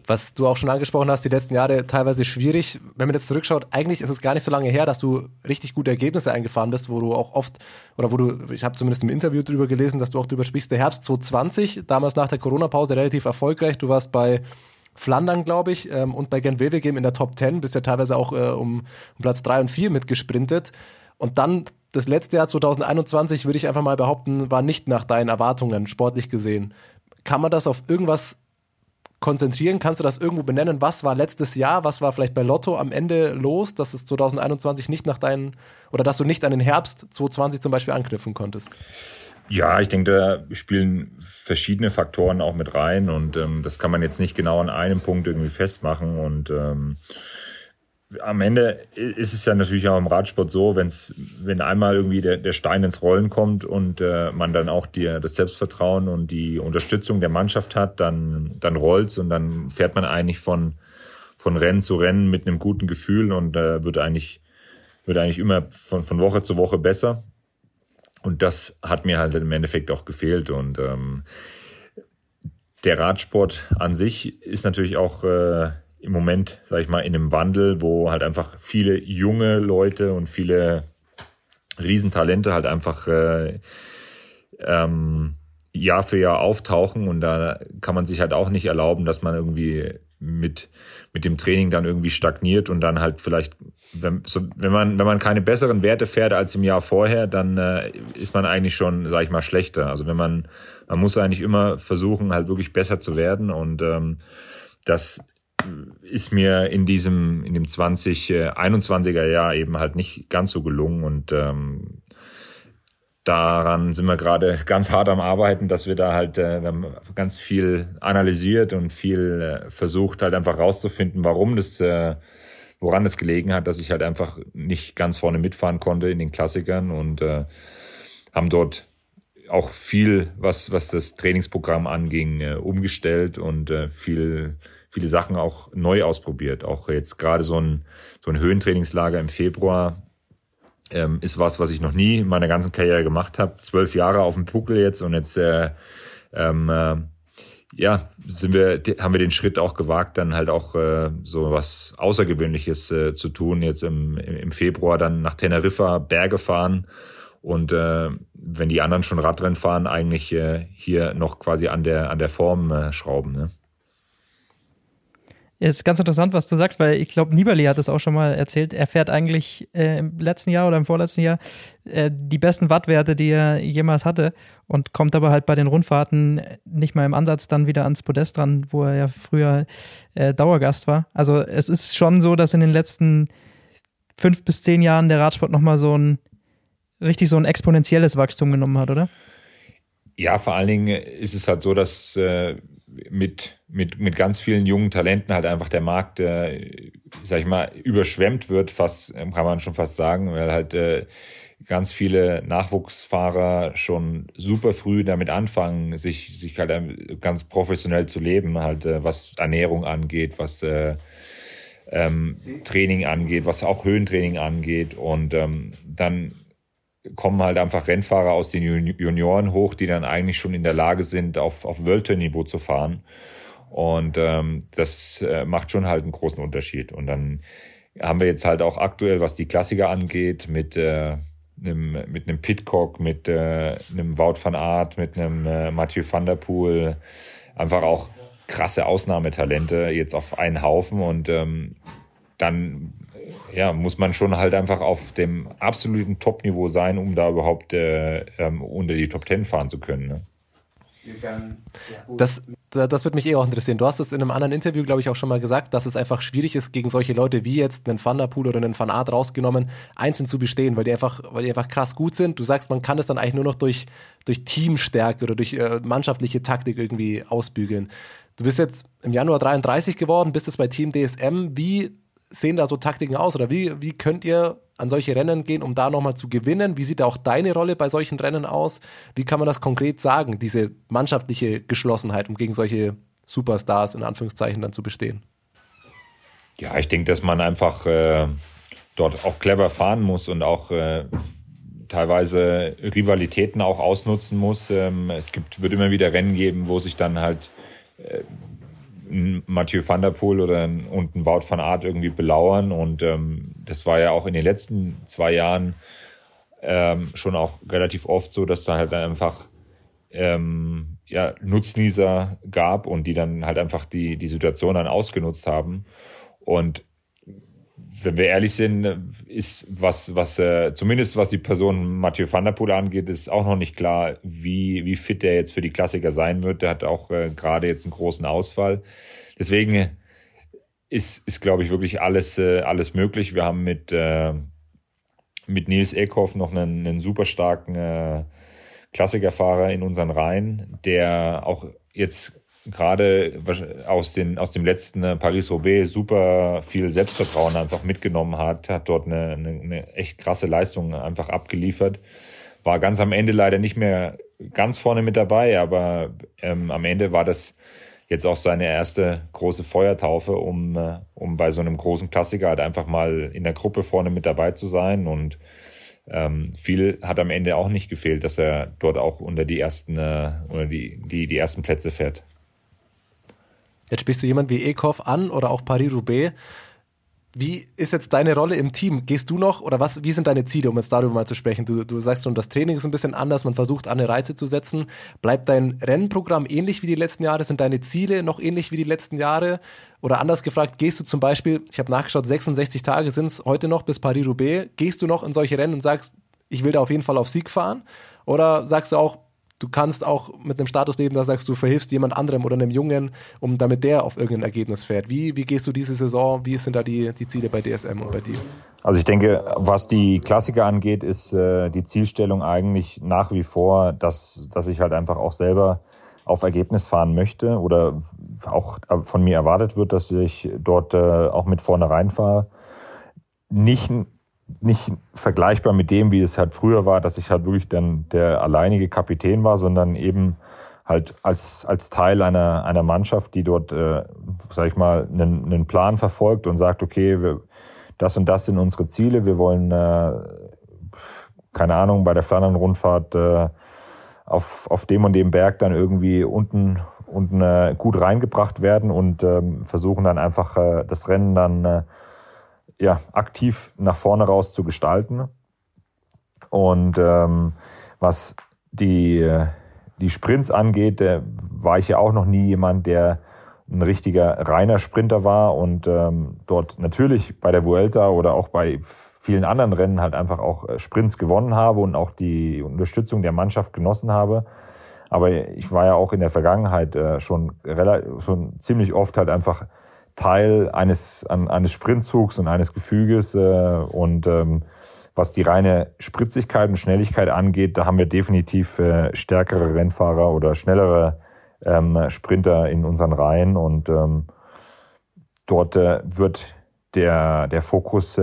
Was du auch schon angesprochen hast, die letzten Jahre teilweise schwierig. Wenn man jetzt zurückschaut, eigentlich ist es gar nicht so lange her, dass du richtig gute Ergebnisse eingefahren bist, wo du auch oft, oder wo du, ich habe zumindest im Interview drüber gelesen, dass du auch drüber sprichst, der Herbst 2020, damals nach der Corona-Pause relativ erfolgreich. Du warst bei Flandern, glaube ich, ähm, und bei Gent Wevelgem in der Top 10, bist ja teilweise auch äh, um, um Platz 3 und 4 mitgesprintet. Und dann das letzte Jahr 2021, würde ich einfach mal behaupten, war nicht nach deinen Erwartungen, sportlich gesehen. Kann man das auf irgendwas konzentrieren? Kannst du das irgendwo benennen? Was war letztes Jahr? Was war vielleicht bei Lotto am Ende los, dass es 2021 nicht nach deinen, oder dass du nicht an den Herbst 2020 zum Beispiel anknüpfen konntest? Ja, ich denke, da spielen verschiedene Faktoren auch mit rein und ähm, das kann man jetzt nicht genau an einem Punkt irgendwie festmachen und ähm, am Ende ist es ja natürlich auch im Radsport so, wenn's, wenn einmal irgendwie der, der Stein ins Rollen kommt und äh, man dann auch die, das Selbstvertrauen und die Unterstützung der Mannschaft hat, dann, dann rollt's und dann fährt man eigentlich von, von Rennen zu Rennen mit einem guten Gefühl und äh, wird eigentlich, wird eigentlich immer von, von Woche zu Woche besser. Und das hat mir halt im Endeffekt auch gefehlt. Und ähm, der Radsport an sich ist natürlich auch äh, im Moment, sag ich mal, in einem Wandel, wo halt einfach viele junge Leute und viele Riesentalente halt einfach äh, ähm, Jahr für Jahr auftauchen und da kann man sich halt auch nicht erlauben, dass man irgendwie mit, mit dem Training dann irgendwie stagniert und dann halt vielleicht, wenn, so, wenn, man, wenn man keine besseren Werte fährt als im Jahr vorher, dann äh, ist man eigentlich schon, sag ich mal, schlechter. Also wenn man, man muss eigentlich immer versuchen, halt wirklich besser zu werden und ähm, das ist mir in diesem, in dem 2021er Jahr eben halt nicht ganz so gelungen und ähm, daran sind wir gerade ganz hart am Arbeiten, dass wir da halt, äh, wir haben ganz viel analysiert und viel äh, versucht halt einfach rauszufinden, warum das, äh, woran das gelegen hat, dass ich halt einfach nicht ganz vorne mitfahren konnte in den Klassikern und äh, haben dort auch viel, was, was das Trainingsprogramm anging, äh, umgestellt und äh, viel, viele Sachen auch neu ausprobiert. Auch jetzt gerade so ein, so ein Höhentrainingslager im Februar ähm, ist was, was ich noch nie in meiner ganzen Karriere gemacht habe. Zwölf Jahre auf dem Puckel jetzt und jetzt äh, ähm, äh, ja, sind wir, haben wir den Schritt auch gewagt, dann halt auch äh, so was Außergewöhnliches äh, zu tun. Jetzt im, im Februar dann nach Teneriffa Berge fahren und äh, wenn die anderen schon Radrennen fahren, eigentlich äh, hier noch quasi an der an der Form äh, schrauben. Ne? Ist ganz interessant, was du sagst, weil ich glaube, Nibali hat es auch schon mal erzählt. Er fährt eigentlich äh, im letzten Jahr oder im vorletzten Jahr äh, die besten Wattwerte, die er jemals hatte und kommt aber halt bei den Rundfahrten nicht mal im Ansatz dann wieder ans Podest dran, wo er ja früher äh, Dauergast war. Also es ist schon so, dass in den letzten fünf bis zehn Jahren der Radsport nochmal so ein richtig so ein exponentielles Wachstum genommen hat, oder? Ja, vor allen Dingen ist es halt so, dass äh, mit, mit, mit ganz vielen jungen Talenten halt einfach der Markt, äh, sag ich mal, überschwemmt wird, fast, kann man schon fast sagen, weil halt äh, ganz viele Nachwuchsfahrer schon super früh damit anfangen, sich, sich halt ganz professionell zu leben, halt äh, was Ernährung angeht, was äh, ähm, Training angeht, was auch Höhentraining angeht. Und ähm, dann kommen halt einfach Rennfahrer aus den Junioren hoch, die dann eigentlich schon in der Lage sind, auf, auf World Niveau zu fahren. Und ähm, das äh, macht schon halt einen großen Unterschied. Und dann haben wir jetzt halt auch aktuell, was die Klassiker angeht, mit äh, einem, mit einem Pitcock, mit äh, einem Wout van Aert, mit einem äh, Mathieu van der Poel, einfach auch krasse Ausnahmetalente jetzt auf einen Haufen und ähm, dann ja, muss man schon halt einfach auf dem absoluten Top-Niveau sein, um da überhaupt äh, ähm, unter die Top Ten fahren zu können. Ne? Das, das wird mich eh auch interessieren. Du hast es in einem anderen Interview, glaube ich, auch schon mal gesagt, dass es einfach schwierig ist, gegen solche Leute wie jetzt einen Van der Poel oder einen Van Aert rausgenommen, einzeln zu bestehen, weil die einfach, weil die einfach krass gut sind. Du sagst, man kann es dann eigentlich nur noch durch, durch Teamstärke oder durch äh, mannschaftliche Taktik irgendwie ausbügeln. Du bist jetzt im Januar 33 geworden, bist jetzt bei Team DSM. Wie sehen da so Taktiken aus? Oder wie, wie könnt ihr an solche Rennen gehen, um da nochmal zu gewinnen? Wie sieht auch deine Rolle bei solchen Rennen aus? Wie kann man das konkret sagen, diese mannschaftliche Geschlossenheit, um gegen solche Superstars in Anführungszeichen dann zu bestehen? Ja, ich denke, dass man einfach äh, dort auch clever fahren muss und auch äh, teilweise Rivalitäten auch ausnutzen muss. Ähm, es gibt, wird immer wieder Rennen geben, wo sich dann halt äh, Mathieu van der Poel oder ein, und ein Wout van Aert irgendwie belauern. Und ähm, das war ja auch in den letzten zwei Jahren ähm, schon auch relativ oft so, dass da halt einfach ähm, ja, Nutznießer gab und die dann halt einfach die, die Situation dann ausgenutzt haben. Und wenn wir ehrlich sind, ist was, was äh, zumindest was die Person Mathieu van der Poel angeht, ist auch noch nicht klar, wie, wie fit der jetzt für die Klassiker sein wird. Der hat auch äh, gerade jetzt einen großen Ausfall. Deswegen ist, ist glaube ich, wirklich alles, äh, alles möglich. Wir haben mit, äh, mit Nils Eckhoff noch einen, einen super starken äh, Klassikerfahrer in unseren Reihen, der auch jetzt gerade aus, den, aus dem letzten äh, Paris-Roubaix super viel Selbstvertrauen einfach mitgenommen hat, hat dort eine, eine, eine echt krasse Leistung einfach abgeliefert. War ganz am Ende leider nicht mehr ganz vorne mit dabei, aber ähm, am Ende war das jetzt auch seine erste große Feuertaufe, um, äh, um bei so einem großen Klassiker halt einfach mal in der Gruppe vorne mit dabei zu sein. Und ähm, viel hat am Ende auch nicht gefehlt, dass er dort auch unter die ersten, äh, unter die, die, die ersten Plätze fährt. Jetzt sprichst du jemand wie Ekhoff an oder auch Paris-Roubaix. Wie ist jetzt deine Rolle im Team? Gehst du noch oder was, wie sind deine Ziele, um jetzt darüber mal zu sprechen? Du, du sagst schon, das Training ist ein bisschen anders, man versucht andere Reize zu setzen. Bleibt dein Rennprogramm ähnlich wie die letzten Jahre? Sind deine Ziele noch ähnlich wie die letzten Jahre? Oder anders gefragt, gehst du zum Beispiel, ich habe nachgeschaut, 66 Tage sind es heute noch bis Paris-Roubaix, gehst du noch in solche Rennen und sagst, ich will da auf jeden Fall auf Sieg fahren? Oder sagst du auch, du kannst auch mit einem Status leben, da sagst du, verhilfst jemand anderem oder einem Jungen, um damit der auf irgendein Ergebnis fährt. Wie, wie gehst du diese Saison? Wie sind da die, die Ziele bei DSM und bei dir? Also ich denke, was die Klassiker angeht, ist äh, die Zielstellung eigentlich nach wie vor, dass, dass ich halt einfach auch selber auf Ergebnis fahren möchte oder auch von mir erwartet wird, dass ich dort äh, auch mit vorne reinfahre. Nicht, nicht vergleichbar mit dem, wie es halt früher war, dass ich halt wirklich dann der alleinige Kapitän war, sondern eben halt als, als Teil einer, einer Mannschaft, die dort, äh, sag ich mal, einen, einen Plan verfolgt und sagt, okay, wir, das und das sind unsere Ziele, wir wollen, äh, keine Ahnung, bei der Flandern-Rundfahrt äh, auf, auf dem und dem Berg dann irgendwie unten, unten äh, gut reingebracht werden und ähm, versuchen dann einfach äh, das Rennen dann äh, ja, aktiv nach vorne raus zu gestalten. Und ähm, was die, die Sprints angeht, war ich ja auch noch nie jemand, der ein richtiger reiner Sprinter war und ähm, dort natürlich bei der Vuelta oder auch bei vielen anderen Rennen halt einfach auch äh, Sprints gewonnen habe und auch die Unterstützung der Mannschaft genossen habe. Aber ich war ja auch in der Vergangenheit äh, schon, schon ziemlich oft halt einfach Teil eines, eines Sprintzugs und eines Gefüges. Äh, und ähm, was die reine Spritzigkeit und Schnelligkeit angeht, da haben wir definitiv stärkere Rennfahrer oder schnellere ähm, Sprinter in unseren Reihen. Und ähm, dort wird der, der Fokus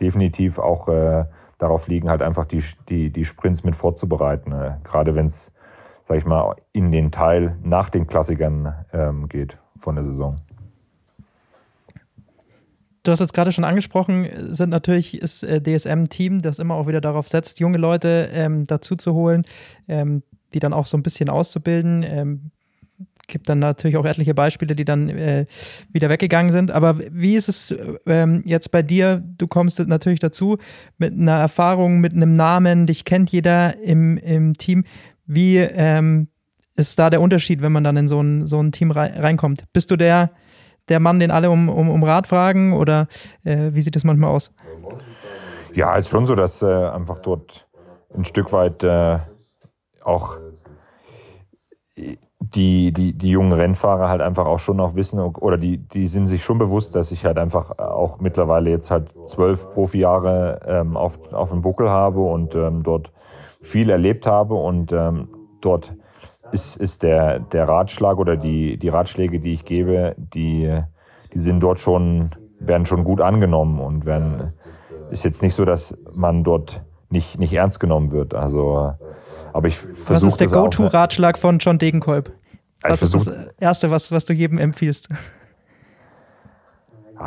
definitiv auch äh, darauf liegen, halt einfach die, die, die Sprints mit vorzubereiten. Äh, gerade wenn es, sag ich mal, in den Teil nach den Klassikern ähm, geht von der Saison. Du hast es gerade schon angesprochen, sind natürlich ist äh, DSM ein Team, das immer auch wieder darauf setzt, junge Leute ähm, dazu zu holen, ähm, die dann auch so ein bisschen auszubilden. Ähm, gibt dann natürlich auch etliche Beispiele, die dann äh, wieder weggegangen sind. Aber wie ist es ähm, jetzt bei dir? Du kommst natürlich dazu mit einer Erfahrung, mit einem Namen, dich kennt jeder im, im Team. Wie ähm, ist da der Unterschied, wenn man dann in so ein, so ein Team reinkommt? Bist du der, der Mann, den alle um, um, um Rat fragen oder äh, wie sieht das manchmal aus? Ja, ist schon so, dass äh, einfach dort ein Stück weit äh, auch die, die, die jungen Rennfahrer halt einfach auch schon noch wissen oder die, die sind sich schon bewusst, dass ich halt einfach auch mittlerweile jetzt halt zwölf Profijahre ähm, auf, auf dem Buckel habe und ähm, dort viel erlebt habe und ähm, dort ist, ist der, der Ratschlag oder die, die Ratschläge, die ich gebe, die, die sind dort schon, werden schon gut angenommen und werden, ist jetzt nicht so, dass man dort nicht, nicht ernst genommen wird. Also aber ich versuche Was ist der Go-To-Ratschlag von John Degenkolb? Was ist das Erste, was, was du jedem empfiehlst?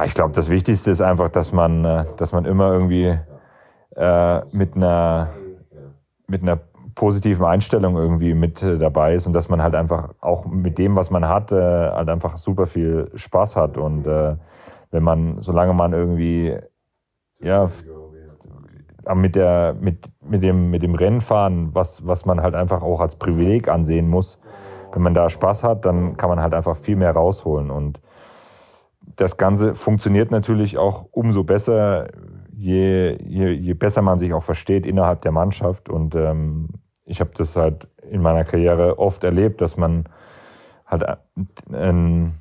Ich glaube, das Wichtigste ist einfach, dass man, äh, dass man immer irgendwie äh, mit einer mit einer positiven Einstellung irgendwie mit äh, dabei ist und dass man halt einfach auch mit dem, was man hat, äh, halt einfach super viel Spaß hat. Und äh, wenn man, solange man irgendwie ja mit der mit mit dem mit dem Rennfahren, was was man halt einfach auch als Privileg ansehen muss, wenn man da Spaß hat, dann kann man halt einfach viel mehr rausholen und das Ganze funktioniert natürlich auch umso besser, je, je, je besser man sich auch versteht innerhalb der Mannschaft. Und ähm, ich habe das halt in meiner Karriere oft erlebt, dass man halt ein,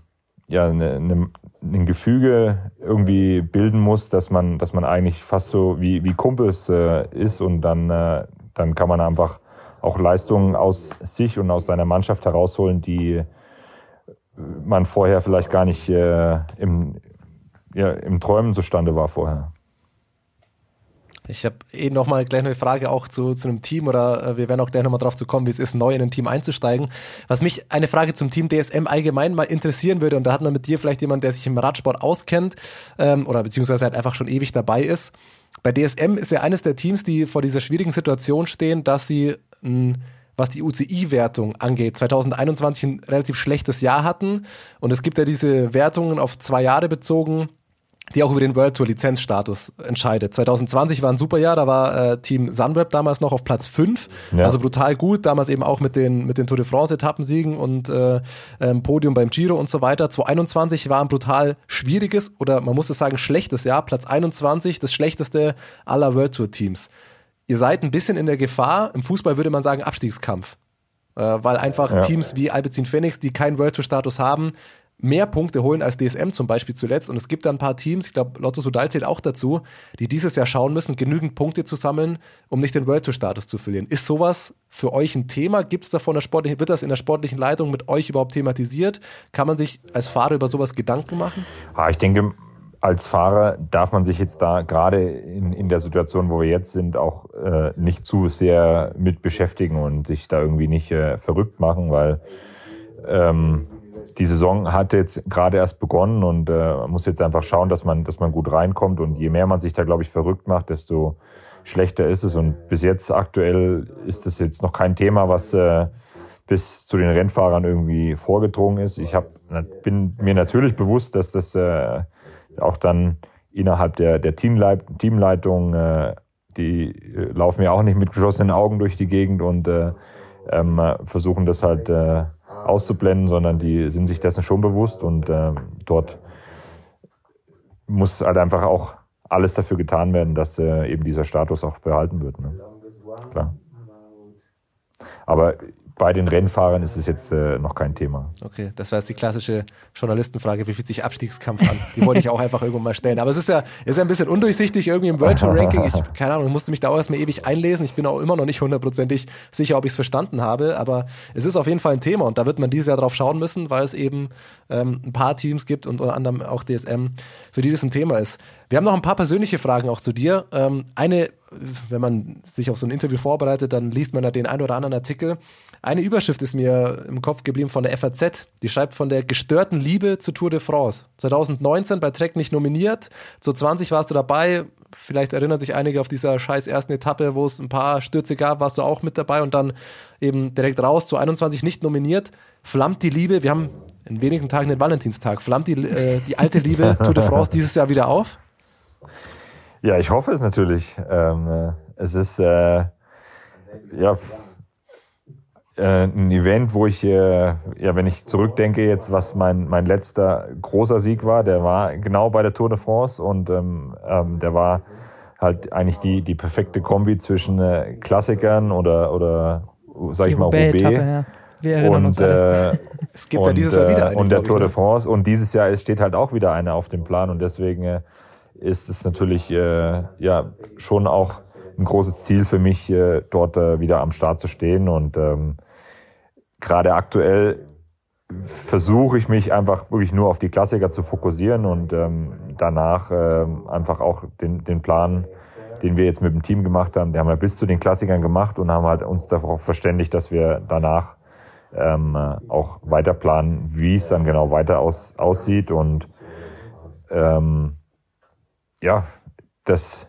ja, eine, ein Gefüge irgendwie bilden muss, dass man, dass man eigentlich fast so wie, wie Kumpels äh, ist und dann, äh, dann kann man einfach auch Leistungen aus sich und aus seiner Mannschaft herausholen, die man vorher vielleicht gar nicht äh, im, ja, im Träumen zustande war vorher. Ich habe eh nochmal gleich eine Frage auch zu, zu einem Team oder äh, wir werden auch gleich nochmal drauf zu kommen, wie es ist, neu in ein Team einzusteigen. Was mich eine Frage zum Team DSM allgemein mal interessieren würde, und da hat man mit dir vielleicht jemand, der sich im Radsport auskennt ähm, oder beziehungsweise halt einfach schon ewig dabei ist. Bei DSM ist ja eines der Teams, die vor dieser schwierigen Situation stehen, dass sie ein was die UCI-Wertung angeht, 2021 ein relativ schlechtes Jahr hatten. Und es gibt ja diese Wertungen auf zwei Jahre bezogen, die auch über den World Tour Lizenzstatus entscheidet. 2020 war ein super Jahr, da war äh, Team Sunweb damals noch auf Platz 5, ja. also brutal gut, damals eben auch mit den, mit den Tour de France Etappensiegen und äh, ähm, Podium beim Giro und so weiter. 2021 war ein brutal schwieriges oder man muss es sagen schlechtes Jahr, Platz 21, das schlechteste aller World Tour Teams. Ihr seid ein bisschen in der Gefahr, im Fußball würde man sagen Abstiegskampf. äh, weil einfach Ja. Teams wie Alpecin Phoenix, die keinen World Tour Status haben, mehr Punkte holen als DSM zum Beispiel zuletzt. Und es gibt da ein paar Teams, ich glaube, Lotto Sudal zählt auch dazu, die dieses Jahr schauen müssen, genügend Punkte zu sammeln, um nicht den World Tour Status zu verlieren. Ist sowas für euch ein Thema? Gibt es davon der sportlichen, wird das in der sportlichen Leitung mit euch überhaupt thematisiert? Kann man sich als Fahrer über sowas Gedanken machen? Ah, ich denke, als Fahrer darf man sich jetzt da gerade in, in der Situation, wo wir jetzt sind, auch äh, nicht zu sehr mit beschäftigen und sich da irgendwie nicht äh, verrückt machen, weil ähm, die Saison hat jetzt gerade erst begonnen und äh, man muss jetzt einfach schauen, dass man, dass man gut reinkommt. Und je mehr man sich da, glaube ich, verrückt macht, desto schlechter ist es. Und bis jetzt aktuell ist das jetzt noch kein Thema, was äh, bis zu den Rennfahrern irgendwie vorgedrungen ist. Ich hab, bin mir natürlich bewusst, dass das äh, auch dann innerhalb der, der Teamleit Teamleitung, äh, die äh, laufen ja auch nicht mit geschlossenen Augen durch die Gegend und äh, ähm, äh, versuchen das halt äh, auszublenden, sondern die sind sich dessen schon bewusst und äh, dort muss halt einfach auch alles dafür getan werden, dass äh, eben dieser Status auch behalten wird. Ne? Klar. Aber bei den Rennfahrern ist es jetzt äh, noch kein Thema. Okay, das war jetzt die klassische Journalistenfrage, wie fühlt sich Abstiegskampf an? Die wollte ich auch einfach irgendwann mal stellen. Aber es ist ja, ist ja ein bisschen undurchsichtig irgendwie im World Tour Ranking. Ich, keine Ahnung, ich musste mich da auch erstmal ewig einlesen. Ich bin auch immer noch nicht hundertprozentig sicher, ob ich es verstanden habe. Aber es ist auf jeden Fall ein Thema und da wird man dieses Jahr drauf schauen müssen, weil es eben ähm, ein paar Teams gibt und unter anderem auch DSM, für die das ein Thema ist. Wir haben noch ein paar persönliche Fragen auch zu dir. Ähm, eine, wenn man sich auf so ein Interview vorbereitet, dann liest man da den einen oder anderen Artikel. Eine Überschrift ist mir im Kopf geblieben von der FAZ. Die schreibt von der gestörten Liebe zur Tour de France. 2019 bei Trek nicht nominiert. Zu 20 warst du dabei. Vielleicht erinnern sich einige auf dieser scheiß ersten Etappe, wo es ein paar Stürze gab, warst du auch mit dabei und dann eben direkt raus zu 21 nicht nominiert. Flammt die Liebe, wir haben in wenigen Tagen den Valentinstag, flammt die, äh, die alte Liebe Tour de France dieses Jahr wieder auf? Ja, ich hoffe es natürlich. Ähm, äh, es ist äh, ja äh, ein Event, wo ich, äh, ja, wenn ich zurückdenke jetzt, was mein, mein letzter großer Sieg war, der war genau bei der Tour de France und ähm, ähm, der war halt eigentlich die, die perfekte Kombi zwischen äh, Klassikern oder, oder sag ich mal, Roubaix. ja. Wir erinnern uns Und, alle. äh, Es gibt ja und, dieses Jahr wieder äh, eine. Und der Tour de ne? France. Und dieses Jahr steht halt auch wieder eine auf dem Plan. Und deswegen äh, ist es natürlich äh, ja schon auch ein großes Ziel für mich, äh, dort äh, wieder am Start zu stehen. Und ähm, gerade aktuell versuche ich mich einfach wirklich nur auf die Klassiker zu fokussieren und ähm, danach ähm, einfach auch den, den Plan, den wir jetzt mit dem Team gemacht haben, den haben wir bis zu den Klassikern gemacht und haben halt uns darauf verständigt, dass wir danach äh, auch weiter planen, wie es dann genau weiter aus, aussieht. Und ähm, ja, das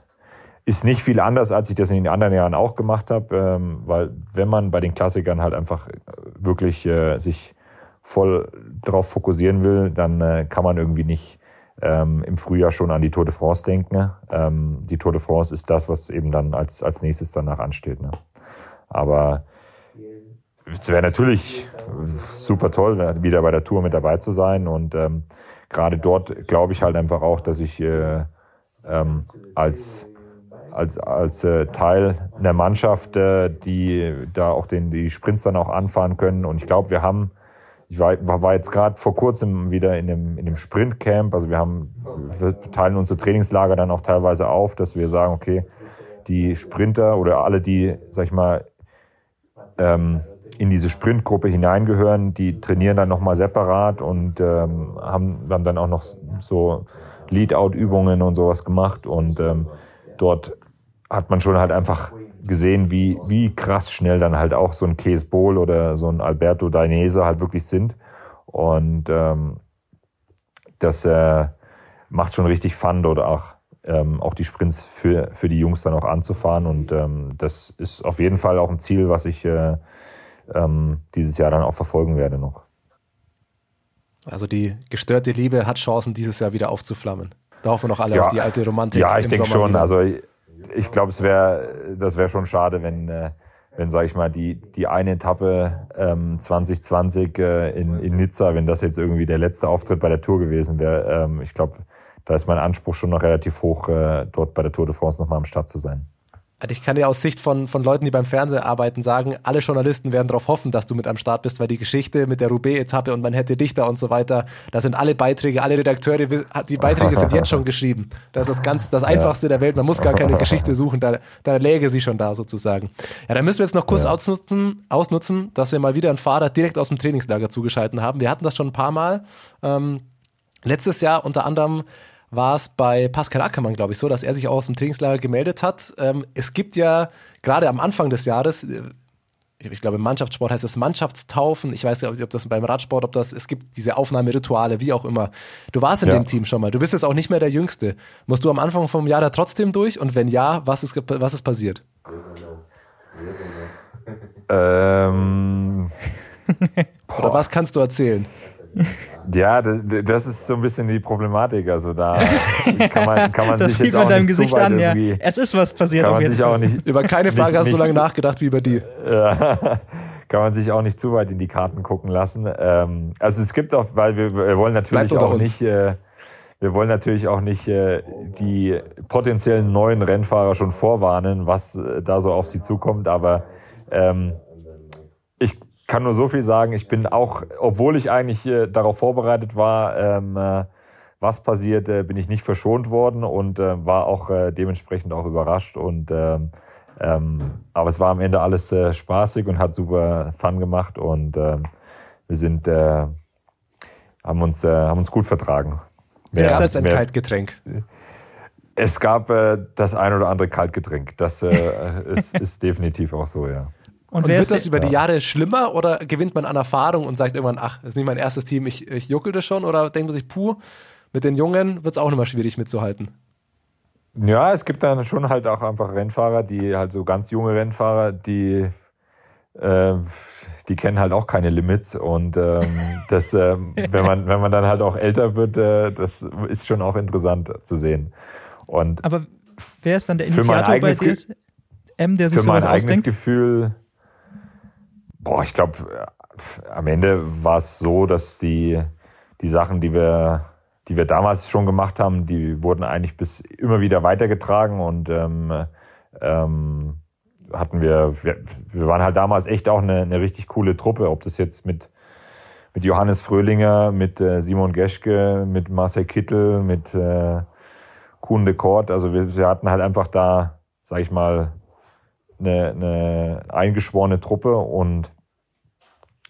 ist nicht viel anders, als ich das in den anderen Jahren auch gemacht habe, ähm, weil wenn man bei den Klassikern halt einfach äh, wirklich äh, sich voll drauf fokussieren will, dann äh, kann man irgendwie nicht ähm, im Frühjahr schon an die Tour de France denken. ne? Ähm, die Tour de France ist das, was eben dann als, als nächstes danach ansteht. Ne? Aber es wäre natürlich super toll, wieder bei der Tour mit dabei zu sein. Und ähm, gerade dort glaube ich halt einfach auch, dass ich äh, ähm, als, als, als äh, Teil einer Mannschaft, äh, die da auch den, die Sprints dann auch anfahren können. Und ich glaube, wir haben, ich war, war jetzt gerade vor kurzem wieder in dem, in dem Sprintcamp. Also wir haben, wir teilen unsere Trainingslager dann auch teilweise auf, dass wir sagen, okay, die Sprinter oder alle, die, sag ich mal, ähm, in diese Sprintgruppe hineingehören, die trainieren dann nochmal separat und ähm, haben, haben dann auch noch so Lead-Out-Übungen und sowas gemacht. Und ähm, dort hat man schon halt einfach gesehen, wie, wie krass schnell dann halt auch so ein Case Bowl oder so ein Alberto Dainese halt wirklich sind. Und ähm, das äh, macht schon richtig Fun, dort auch, ähm, auch die Sprints für, für die Jungs dann auch anzufahren. Und ähm, das ist auf jeden Fall auch ein Ziel, was ich äh, ähm, dieses Jahr dann auch verfolgen werde noch. Also die gestörte Liebe hat Chancen, dieses Jahr wieder aufzuflammen. Da hoffen wir noch alle Ja. auf die alte Romantik. Ja, ich denke schon. wieder. Also ich, glaube, es wäre, das wäre schon schade, wenn, äh, wenn sage ich mal, die, die eine Etappe ähm, 2020 äh, in, in Nizza, wenn das jetzt irgendwie der letzte Auftritt bei der Tour gewesen wäre. Ähm, ich glaube, da ist mein Anspruch schon noch relativ hoch, äh, dort bei der Tour de France nochmal am Start zu sein. Ich kann ja aus Sicht von, von Leuten, die beim Fernsehen arbeiten, sagen, alle Journalisten werden darauf hoffen, dass du mit am Start bist, weil die Geschichte mit der Roubaix-Etappe und man hätte Dichter und so weiter, da sind alle Beiträge, alle Redakteure, die Beiträge sind jetzt schon geschrieben. Das ist das, ganz, das Einfachste der Welt. Man muss gar keine Geschichte suchen, da, da läge sie schon da sozusagen. Ja, dann müssen wir jetzt noch kurz ja. ausnutzen, ausnutzen, dass wir mal wieder einen Fahrer direkt aus dem Trainingslager zugeschalten haben. Wir hatten das schon ein paar Mal. Ähm, letztes Jahr unter anderem war es bei Pascal Ackermann, glaube ich, so, dass er sich auch aus dem Trainingslager gemeldet hat. Ähm, es gibt ja gerade am Anfang des Jahres, äh, ich glaube im Mannschaftssport heißt es Mannschaftstaufen, ich weiß nicht, ob das beim Radsport, ob das, es gibt diese Aufnahmerituale, wie auch immer. Du warst in ja. dem Team schon mal, du bist jetzt auch nicht mehr der Jüngste. Musst du am Anfang vom Jahr da trotzdem durch und wenn ja, was ist, was ist passiert? Ähm. Oder was kannst du erzählen? Ja, das, ist so ein bisschen die Problematik. Also da kann man, kann man das sich sieht jetzt man auch deinem nicht Gesicht an, ja. Es ist was passiert kann auf jeden Fall. Nicht, Über keine Frage nicht, hast du so lange nachgedacht wie über die. Ja, kann man sich auch nicht zu weit in die Karten gucken lassen. Ähm, also es gibt auch, weil wir, wir wollen natürlich auch nicht, äh, wir wollen natürlich auch nicht äh, die potenziellen neuen Rennfahrer schon vorwarnen, was äh, da so auf sie zukommt, aber ähm, ich kann nur so viel sagen. Ich bin auch, obwohl ich eigentlich äh, darauf vorbereitet war, ähm, äh, was passiert, äh, bin ich nicht verschont worden und äh, war auch äh, dementsprechend auch überrascht. Und ähm, ähm, aber es war am Ende alles äh, spaßig und hat super Fun gemacht und ähm, wir sind haben uns haben uns gut vertragen. Mehr, ist das ein mehr, Kaltgetränk? Es gab das ein oder andere Kaltgetränk. Das ist, ist definitiv auch so, ja. Und, und wird das über die Jahre schlimmer oder gewinnt man an Erfahrung und sagt irgendwann, ach, das ist nicht mein erstes Team, ich, ich juckel das schon? Oder denkt man sich, puh, mit den Jungen wird es auch nicht mehr schwierig mitzuhalten? Ja, es gibt dann schon halt auch einfach Rennfahrer, die halt so ganz junge Rennfahrer, die, äh, die kennen halt auch keine Limits. Und ähm, das, äh, wenn, man, wenn man dann halt auch älter wird, äh, das ist schon auch interessant zu sehen. Und Aber wer ist dann der Initiator bei DSM, der sich für mein eigenes Gefühl Boah, ich glaube, äh, am Ende war es so, dass die, die Sachen, die wir, die wir damals schon gemacht haben, die wurden eigentlich bis immer wieder weitergetragen und ähm, ähm, hatten wir, wir, wir waren halt damals echt auch eine, eine richtig coole Truppe, ob das jetzt mit, mit Johannes Fröhlinger, mit äh, Simon Geschke, mit Marcel Kittel, mit äh, Kuhn de Kort, also wir, wir hatten halt einfach da, sag ich mal, eine, eine eingeschworene Truppe und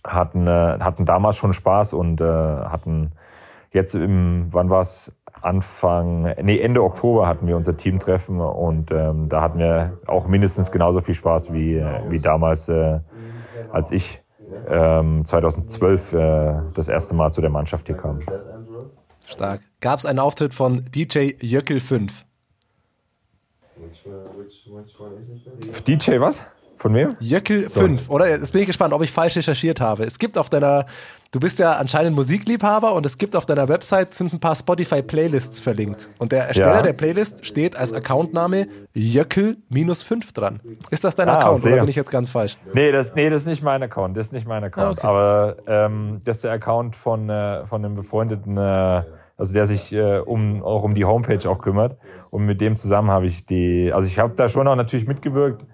hatten, äh, hatten damals schon Spaß und äh, hatten jetzt im, wann war es? Anfang, nee, Ende Oktober hatten wir unser Teamtreffen und ähm, da hatten wir auch mindestens genauso viel Spaß wie, wie damals, äh, als ich ähm, 2012 äh, das erste Mal zu der Mannschaft hier kam. Stark. Gab es einen Auftritt von DJ Jöckel 5? DJ was? Von wem? Jöckel 5, oder? Jetzt bin ich gespannt, ob ich falsch recherchiert habe. Es gibt auf deiner, du bist ja anscheinend Musikliebhaber und es gibt auf deiner Website sind ein paar Spotify-Playlists verlinkt. Und der Ersteller ja. der Playlist steht als Accountname Jöckel-5 dran. Ist das dein ah, Account sehr. oder bin ich jetzt ganz falsch? Nee das, nee, das ist nicht mein Account. Das ist nicht mein Account. Ah, okay. Aber ähm, das ist der Account von, äh, von einem befreundeten, äh, also der sich äh, um, auch um die Homepage auch kümmert. Und mit dem zusammen habe ich die, also ich habe da schon auch natürlich mitgewirkt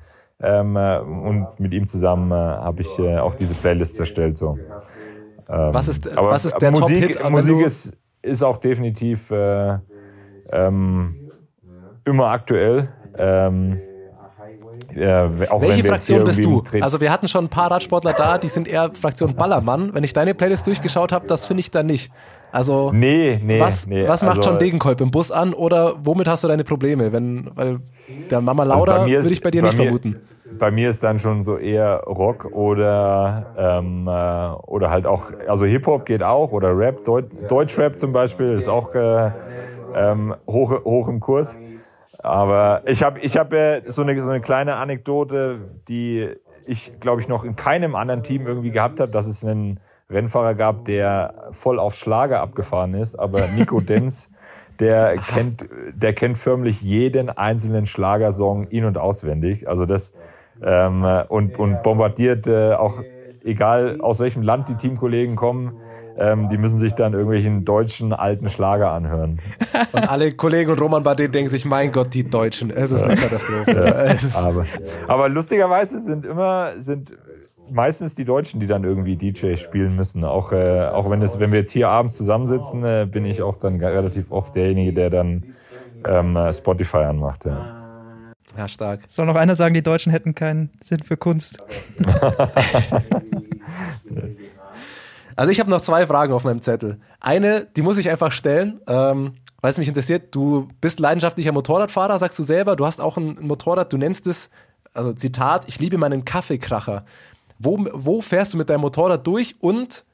ähm, äh, und mit ihm zusammen äh, habe ich äh, auch diese Playlist erstellt. So. Ähm, was, ist, aber, was ist der Musik, Top-Hit? Musik ist, ist auch definitiv äh, ähm, immer aktuell. Ähm, äh, Welche Fraktion bist du? Also wir hatten schon ein paar Radsportler da, die sind eher Fraktion Ballermann. Wenn ich deine Playlist durchgeschaut habe, das finde ich dann nicht. Also nee, nee, was, nee, was macht also, John Degenkolb im Bus an oder womit hast du deine Probleme? Wenn, weil der Mama Lauda also würde ich bei dir nicht mir, vermuten. Bei mir ist dann schon so eher Rock oder ähm, äh, oder halt auch, also Hip Hop geht auch oder Rap, Deut Deutschrap zum Beispiel ist auch äh, ähm, hoch, hoch im Kurs. Aber ich habe ich hab, äh, so, eine, so eine kleine Anekdote, die ich, glaube ich, noch in keinem anderen Team irgendwie gehabt habe, dass es einen Rennfahrer gab, der voll auf Schlager abgefahren ist. Aber Nico Denz, der kennt, der kennt förmlich jeden einzelnen Schlagersong in- und auswendig. Also das ähm, und, und bombardiert äh, auch, egal aus welchem Land die Teamkollegen kommen, ähm, die müssen sich dann irgendwelchen deutschen alten Schlager anhören. Und alle Kollegen und Roman Bardet denken sich, mein Gott, die Deutschen, es ist eine Katastrophe. Ist- Aber, aber lustigerweise sind immer, sind meistens die Deutschen, die dann irgendwie DJ spielen müssen. Auch, äh, auch wenn, es, wenn wir jetzt hier abends zusammensitzen, äh, bin ich auch dann relativ oft derjenige, der dann ähm, äh, Spotify anmacht. Ja. Ja, stark. Soll noch einer sagen, die Deutschen hätten keinen Sinn für Kunst. Also ich habe noch zwei Fragen auf meinem Zettel. Eine, die muss ich einfach stellen, ähm, weil es mich interessiert. Du bist leidenschaftlicher Motorradfahrer, sagst du selber. Du hast auch ein Motorrad, du nennst es, also Zitat, ich liebe meinen Kaffeekracher. Wo, wo fährst du mit deinem Motorrad durch und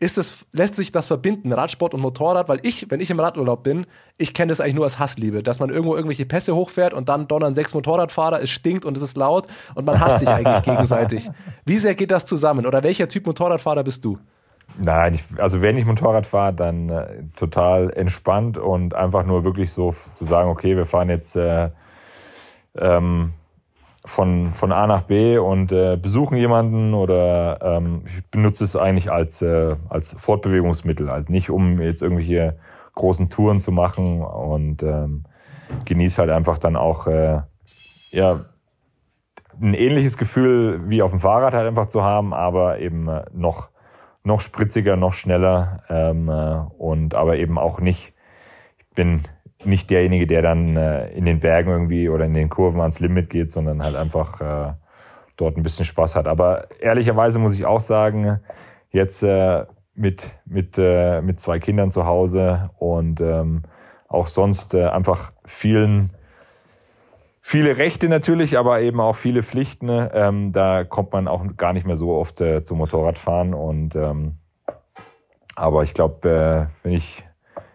ist es, lässt sich das verbinden, Radsport und Motorrad? Weil ich, wenn ich im Radurlaub bin, ich kenne das eigentlich nur als Hassliebe, dass man irgendwo irgendwelche Pässe hochfährt und dann donnern sechs Motorradfahrer, es stinkt und es ist laut und man hasst sich eigentlich gegenseitig. Wie sehr geht das zusammen? Oder welcher Typ Motorradfahrer bist du? Nein, ich, also wenn ich Motorrad fahre, dann äh, total entspannt und einfach nur wirklich so zu sagen, okay, wir fahren jetzt äh, ähm, von, von A nach B und äh, besuchen jemanden oder ähm, ich benutze es eigentlich als, äh, als Fortbewegungsmittel, also nicht um jetzt irgendwelche großen Touren zu machen und ähm, genieße halt einfach dann auch äh, ja, ein ähnliches Gefühl wie auf dem Fahrrad halt einfach zu haben, aber eben äh, noch noch spritziger, noch schneller ähm, äh, und aber eben auch nicht, ich bin nicht derjenige, der dann äh, in den Bergen irgendwie oder in den Kurven ans Limit geht, sondern halt einfach äh, dort ein bisschen Spaß hat. Aber ehrlicherweise muss ich auch sagen, jetzt äh, mit, mit, äh, mit zwei Kindern zu Hause und ähm, auch sonst äh, einfach vielen viele Rechte natürlich, aber eben auch viele Pflichten. Ähm, da kommt man auch gar nicht mehr so oft äh, zum Motorradfahren. Und ähm, aber ich glaube, wenn ich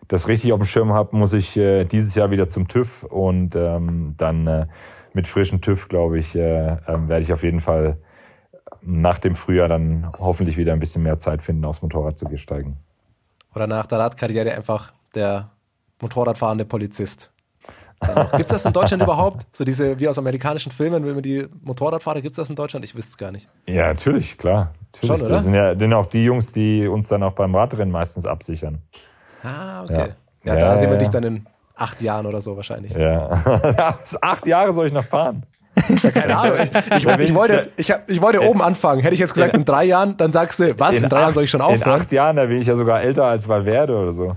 das richtig auf dem Schirm habe, muss ich äh, dieses Jahr wieder zum TÜV und ähm, dann äh, mit frischem TÜV, glaube ich, äh, ähm, werde ich auf jeden Fall nach dem Frühjahr dann hoffentlich wieder ein bisschen mehr Zeit finden, aufs Motorrad zu steigen. Oder nach der Radkarriere einfach der Motorradfahrende Polizist. Gibt es das in Deutschland überhaupt? So diese, wie aus amerikanischen Filmen, wenn man die Motorradfahrer, gibt es das in Deutschland? Ich wüsste es gar nicht. Ja, natürlich, klar. Natürlich. Schon, oder? Das sind ja sind auch die Jungs, die uns dann auch beim Radrennen meistens absichern. Ah, okay. Ja. Ja, Ja, da sehen wir ja, dich ja. dann in acht Jahren oder so wahrscheinlich. Ja. Acht Jahre soll ich noch fahren. Keine Ahnung. Ich, ich, ich wollte, jetzt, ich, ich wollte oben anfangen. Hätte ich jetzt gesagt, in drei Jahren, dann sagst du, was? In, drei Jahren acht- soll ich schon In aufhören? acht Jahren, da bin ich ja sogar älter als Valverde oder so.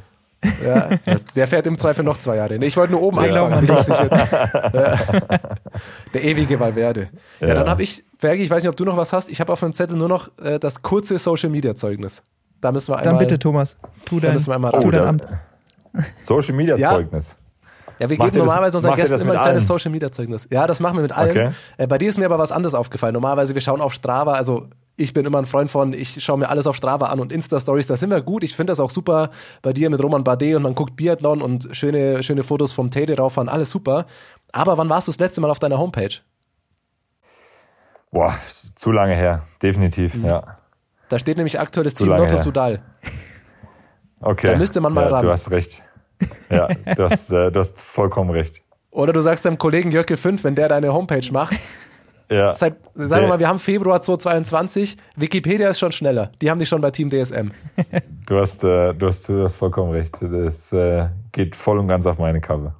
Ja, der fährt im Zweifel noch zwei Jahre. Ich wollte nur oben Ja. anfangen. Ja. Der ewige Valverde. Ja, Ja. dann habe ich, Fergie, ich weiß nicht, ob du noch was hast. Ich habe auf dem Zettel nur noch äh, das kurze Social Media Zeugnis. Da müssen wir einmal. Dann bitte, Thomas, tu Da dein, müssen wir einmal tu dein da- Amt. Social Media Ja. Zeugnis. Ja, wir Macht geben normalerweise unseren Gästen immer ein kleines? Social Media Zeugnis. Ja, das machen wir mit allen. Okay. Äh, bei dir ist mir aber was anderes aufgefallen. Normalerweise, wir schauen auf Strava, also ich bin immer ein Freund von, ich schaue mir alles auf Strava an und Insta-Stories, da sind wir gut. Ich finde das auch super bei dir mit Roman Bardet und man guckt Biathlon und schöne, schöne Fotos vom Tede rauffahren, alles super. Aber wann warst du das letzte Mal auf deiner Homepage? Boah, zu lange her. Definitiv, Mhm. ja. Da steht nämlich aktuelles Zu Team Lotto her. Sudal. Okay. Da müsste man mal ja, ran. Du hast recht. Ja, du hast, äh, du hast vollkommen recht. Oder du sagst deinem Kollegen Jöckel 5, wenn der deine Homepage macht, Ja. seit, sagen wir mal, wir haben Februar 2022, Wikipedia ist schon schneller. Die haben dich schon bei Team DSM. Du hast, äh, du hast, du hast vollkommen recht. Das äh, geht voll und ganz auf meine Kappe.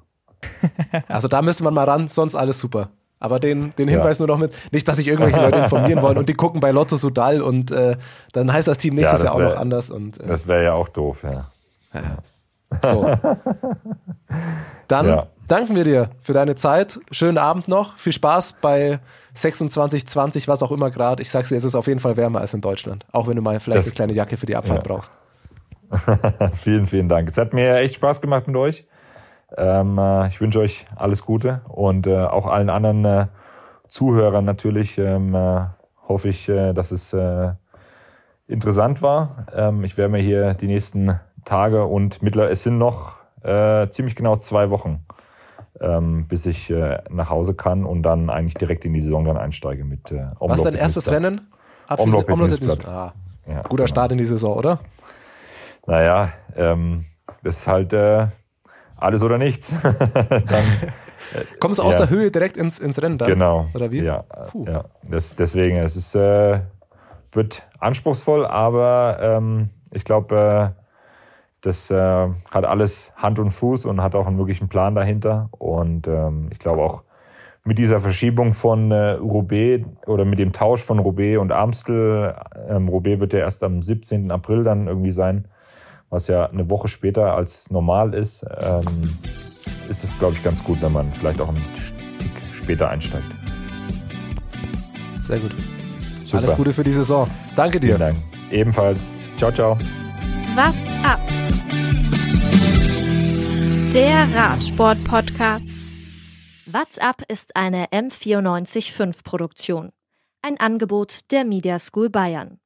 Also da müsste man mal ran, sonst alles super. Aber den, den Ja. Hinweis nur noch mit, nicht, dass sich irgendwelche Leute informieren wollen und die gucken bei Lotto Sudal und äh, dann heißt das Team nächstes das Jahr auch wär- noch anders. Und äh, Das wäre ja auch doof, ja. so. Dann Ja. danken wir dir für deine Zeit. Schönen Abend noch. Viel Spaß bei 26, 20, was auch immer gerade. Ich sag's dir, es ist auf jeden Fall wärmer als in Deutschland. Auch wenn du mal vielleicht Das- eine kleine Jacke für die Abfahrt Ja. brauchst. vielen, vielen Dank. Es hat mir echt Spaß gemacht mit euch. Ähm, äh, ich wünsche euch alles Gute und äh, auch allen anderen äh, Zuhörern natürlich ähm, äh, hoffe ich, äh, dass es äh, interessant war. Ähm, ich werde mir hier die nächsten Tage und mittlerweile, es sind noch ziemlich genau zwei Wochen, ähm, bis ich nach Hause kann und dann eigentlich direkt in die Saison dann einsteige mit äh, Was ist dein Omloop erstes. Rennen? Omloop Omloop Nitzblatt. Ah, Ja, guter genau. Start in die Saison, oder? Naja, ähm, das ist halt äh, alles oder nichts. dann, Kommst du aus Ja. der Höhe direkt ins, ins Rennen dann? genau. Oder wie? Ja, Puh. ja. Das, deswegen, es ist, äh, wird anspruchsvoll, aber ähm, Ich glaube, äh, das äh, hat alles Hand und Fuß und hat auch einen wirklichen Plan dahinter. Und ähm, ich glaube auch mit dieser Verschiebung von äh, Roubaix oder mit dem Tausch von Roubaix und Amstel, ähm, Roubaix wird ja erst am 17. April dann irgendwie sein, was ja eine Woche später als normal ist, ähm, ist es, glaube ich, ganz gut, wenn man vielleicht auch einen Tick später einsteigt. Sehr gut. Super. Alles Gute für die Saison. Danke dir. Vielen Dank. Ebenfalls. Ciao, ciao. What's up? Der Radsport-Podcast. What's Up ist eine M945 Produktion. Ein Angebot der Media School Bayern.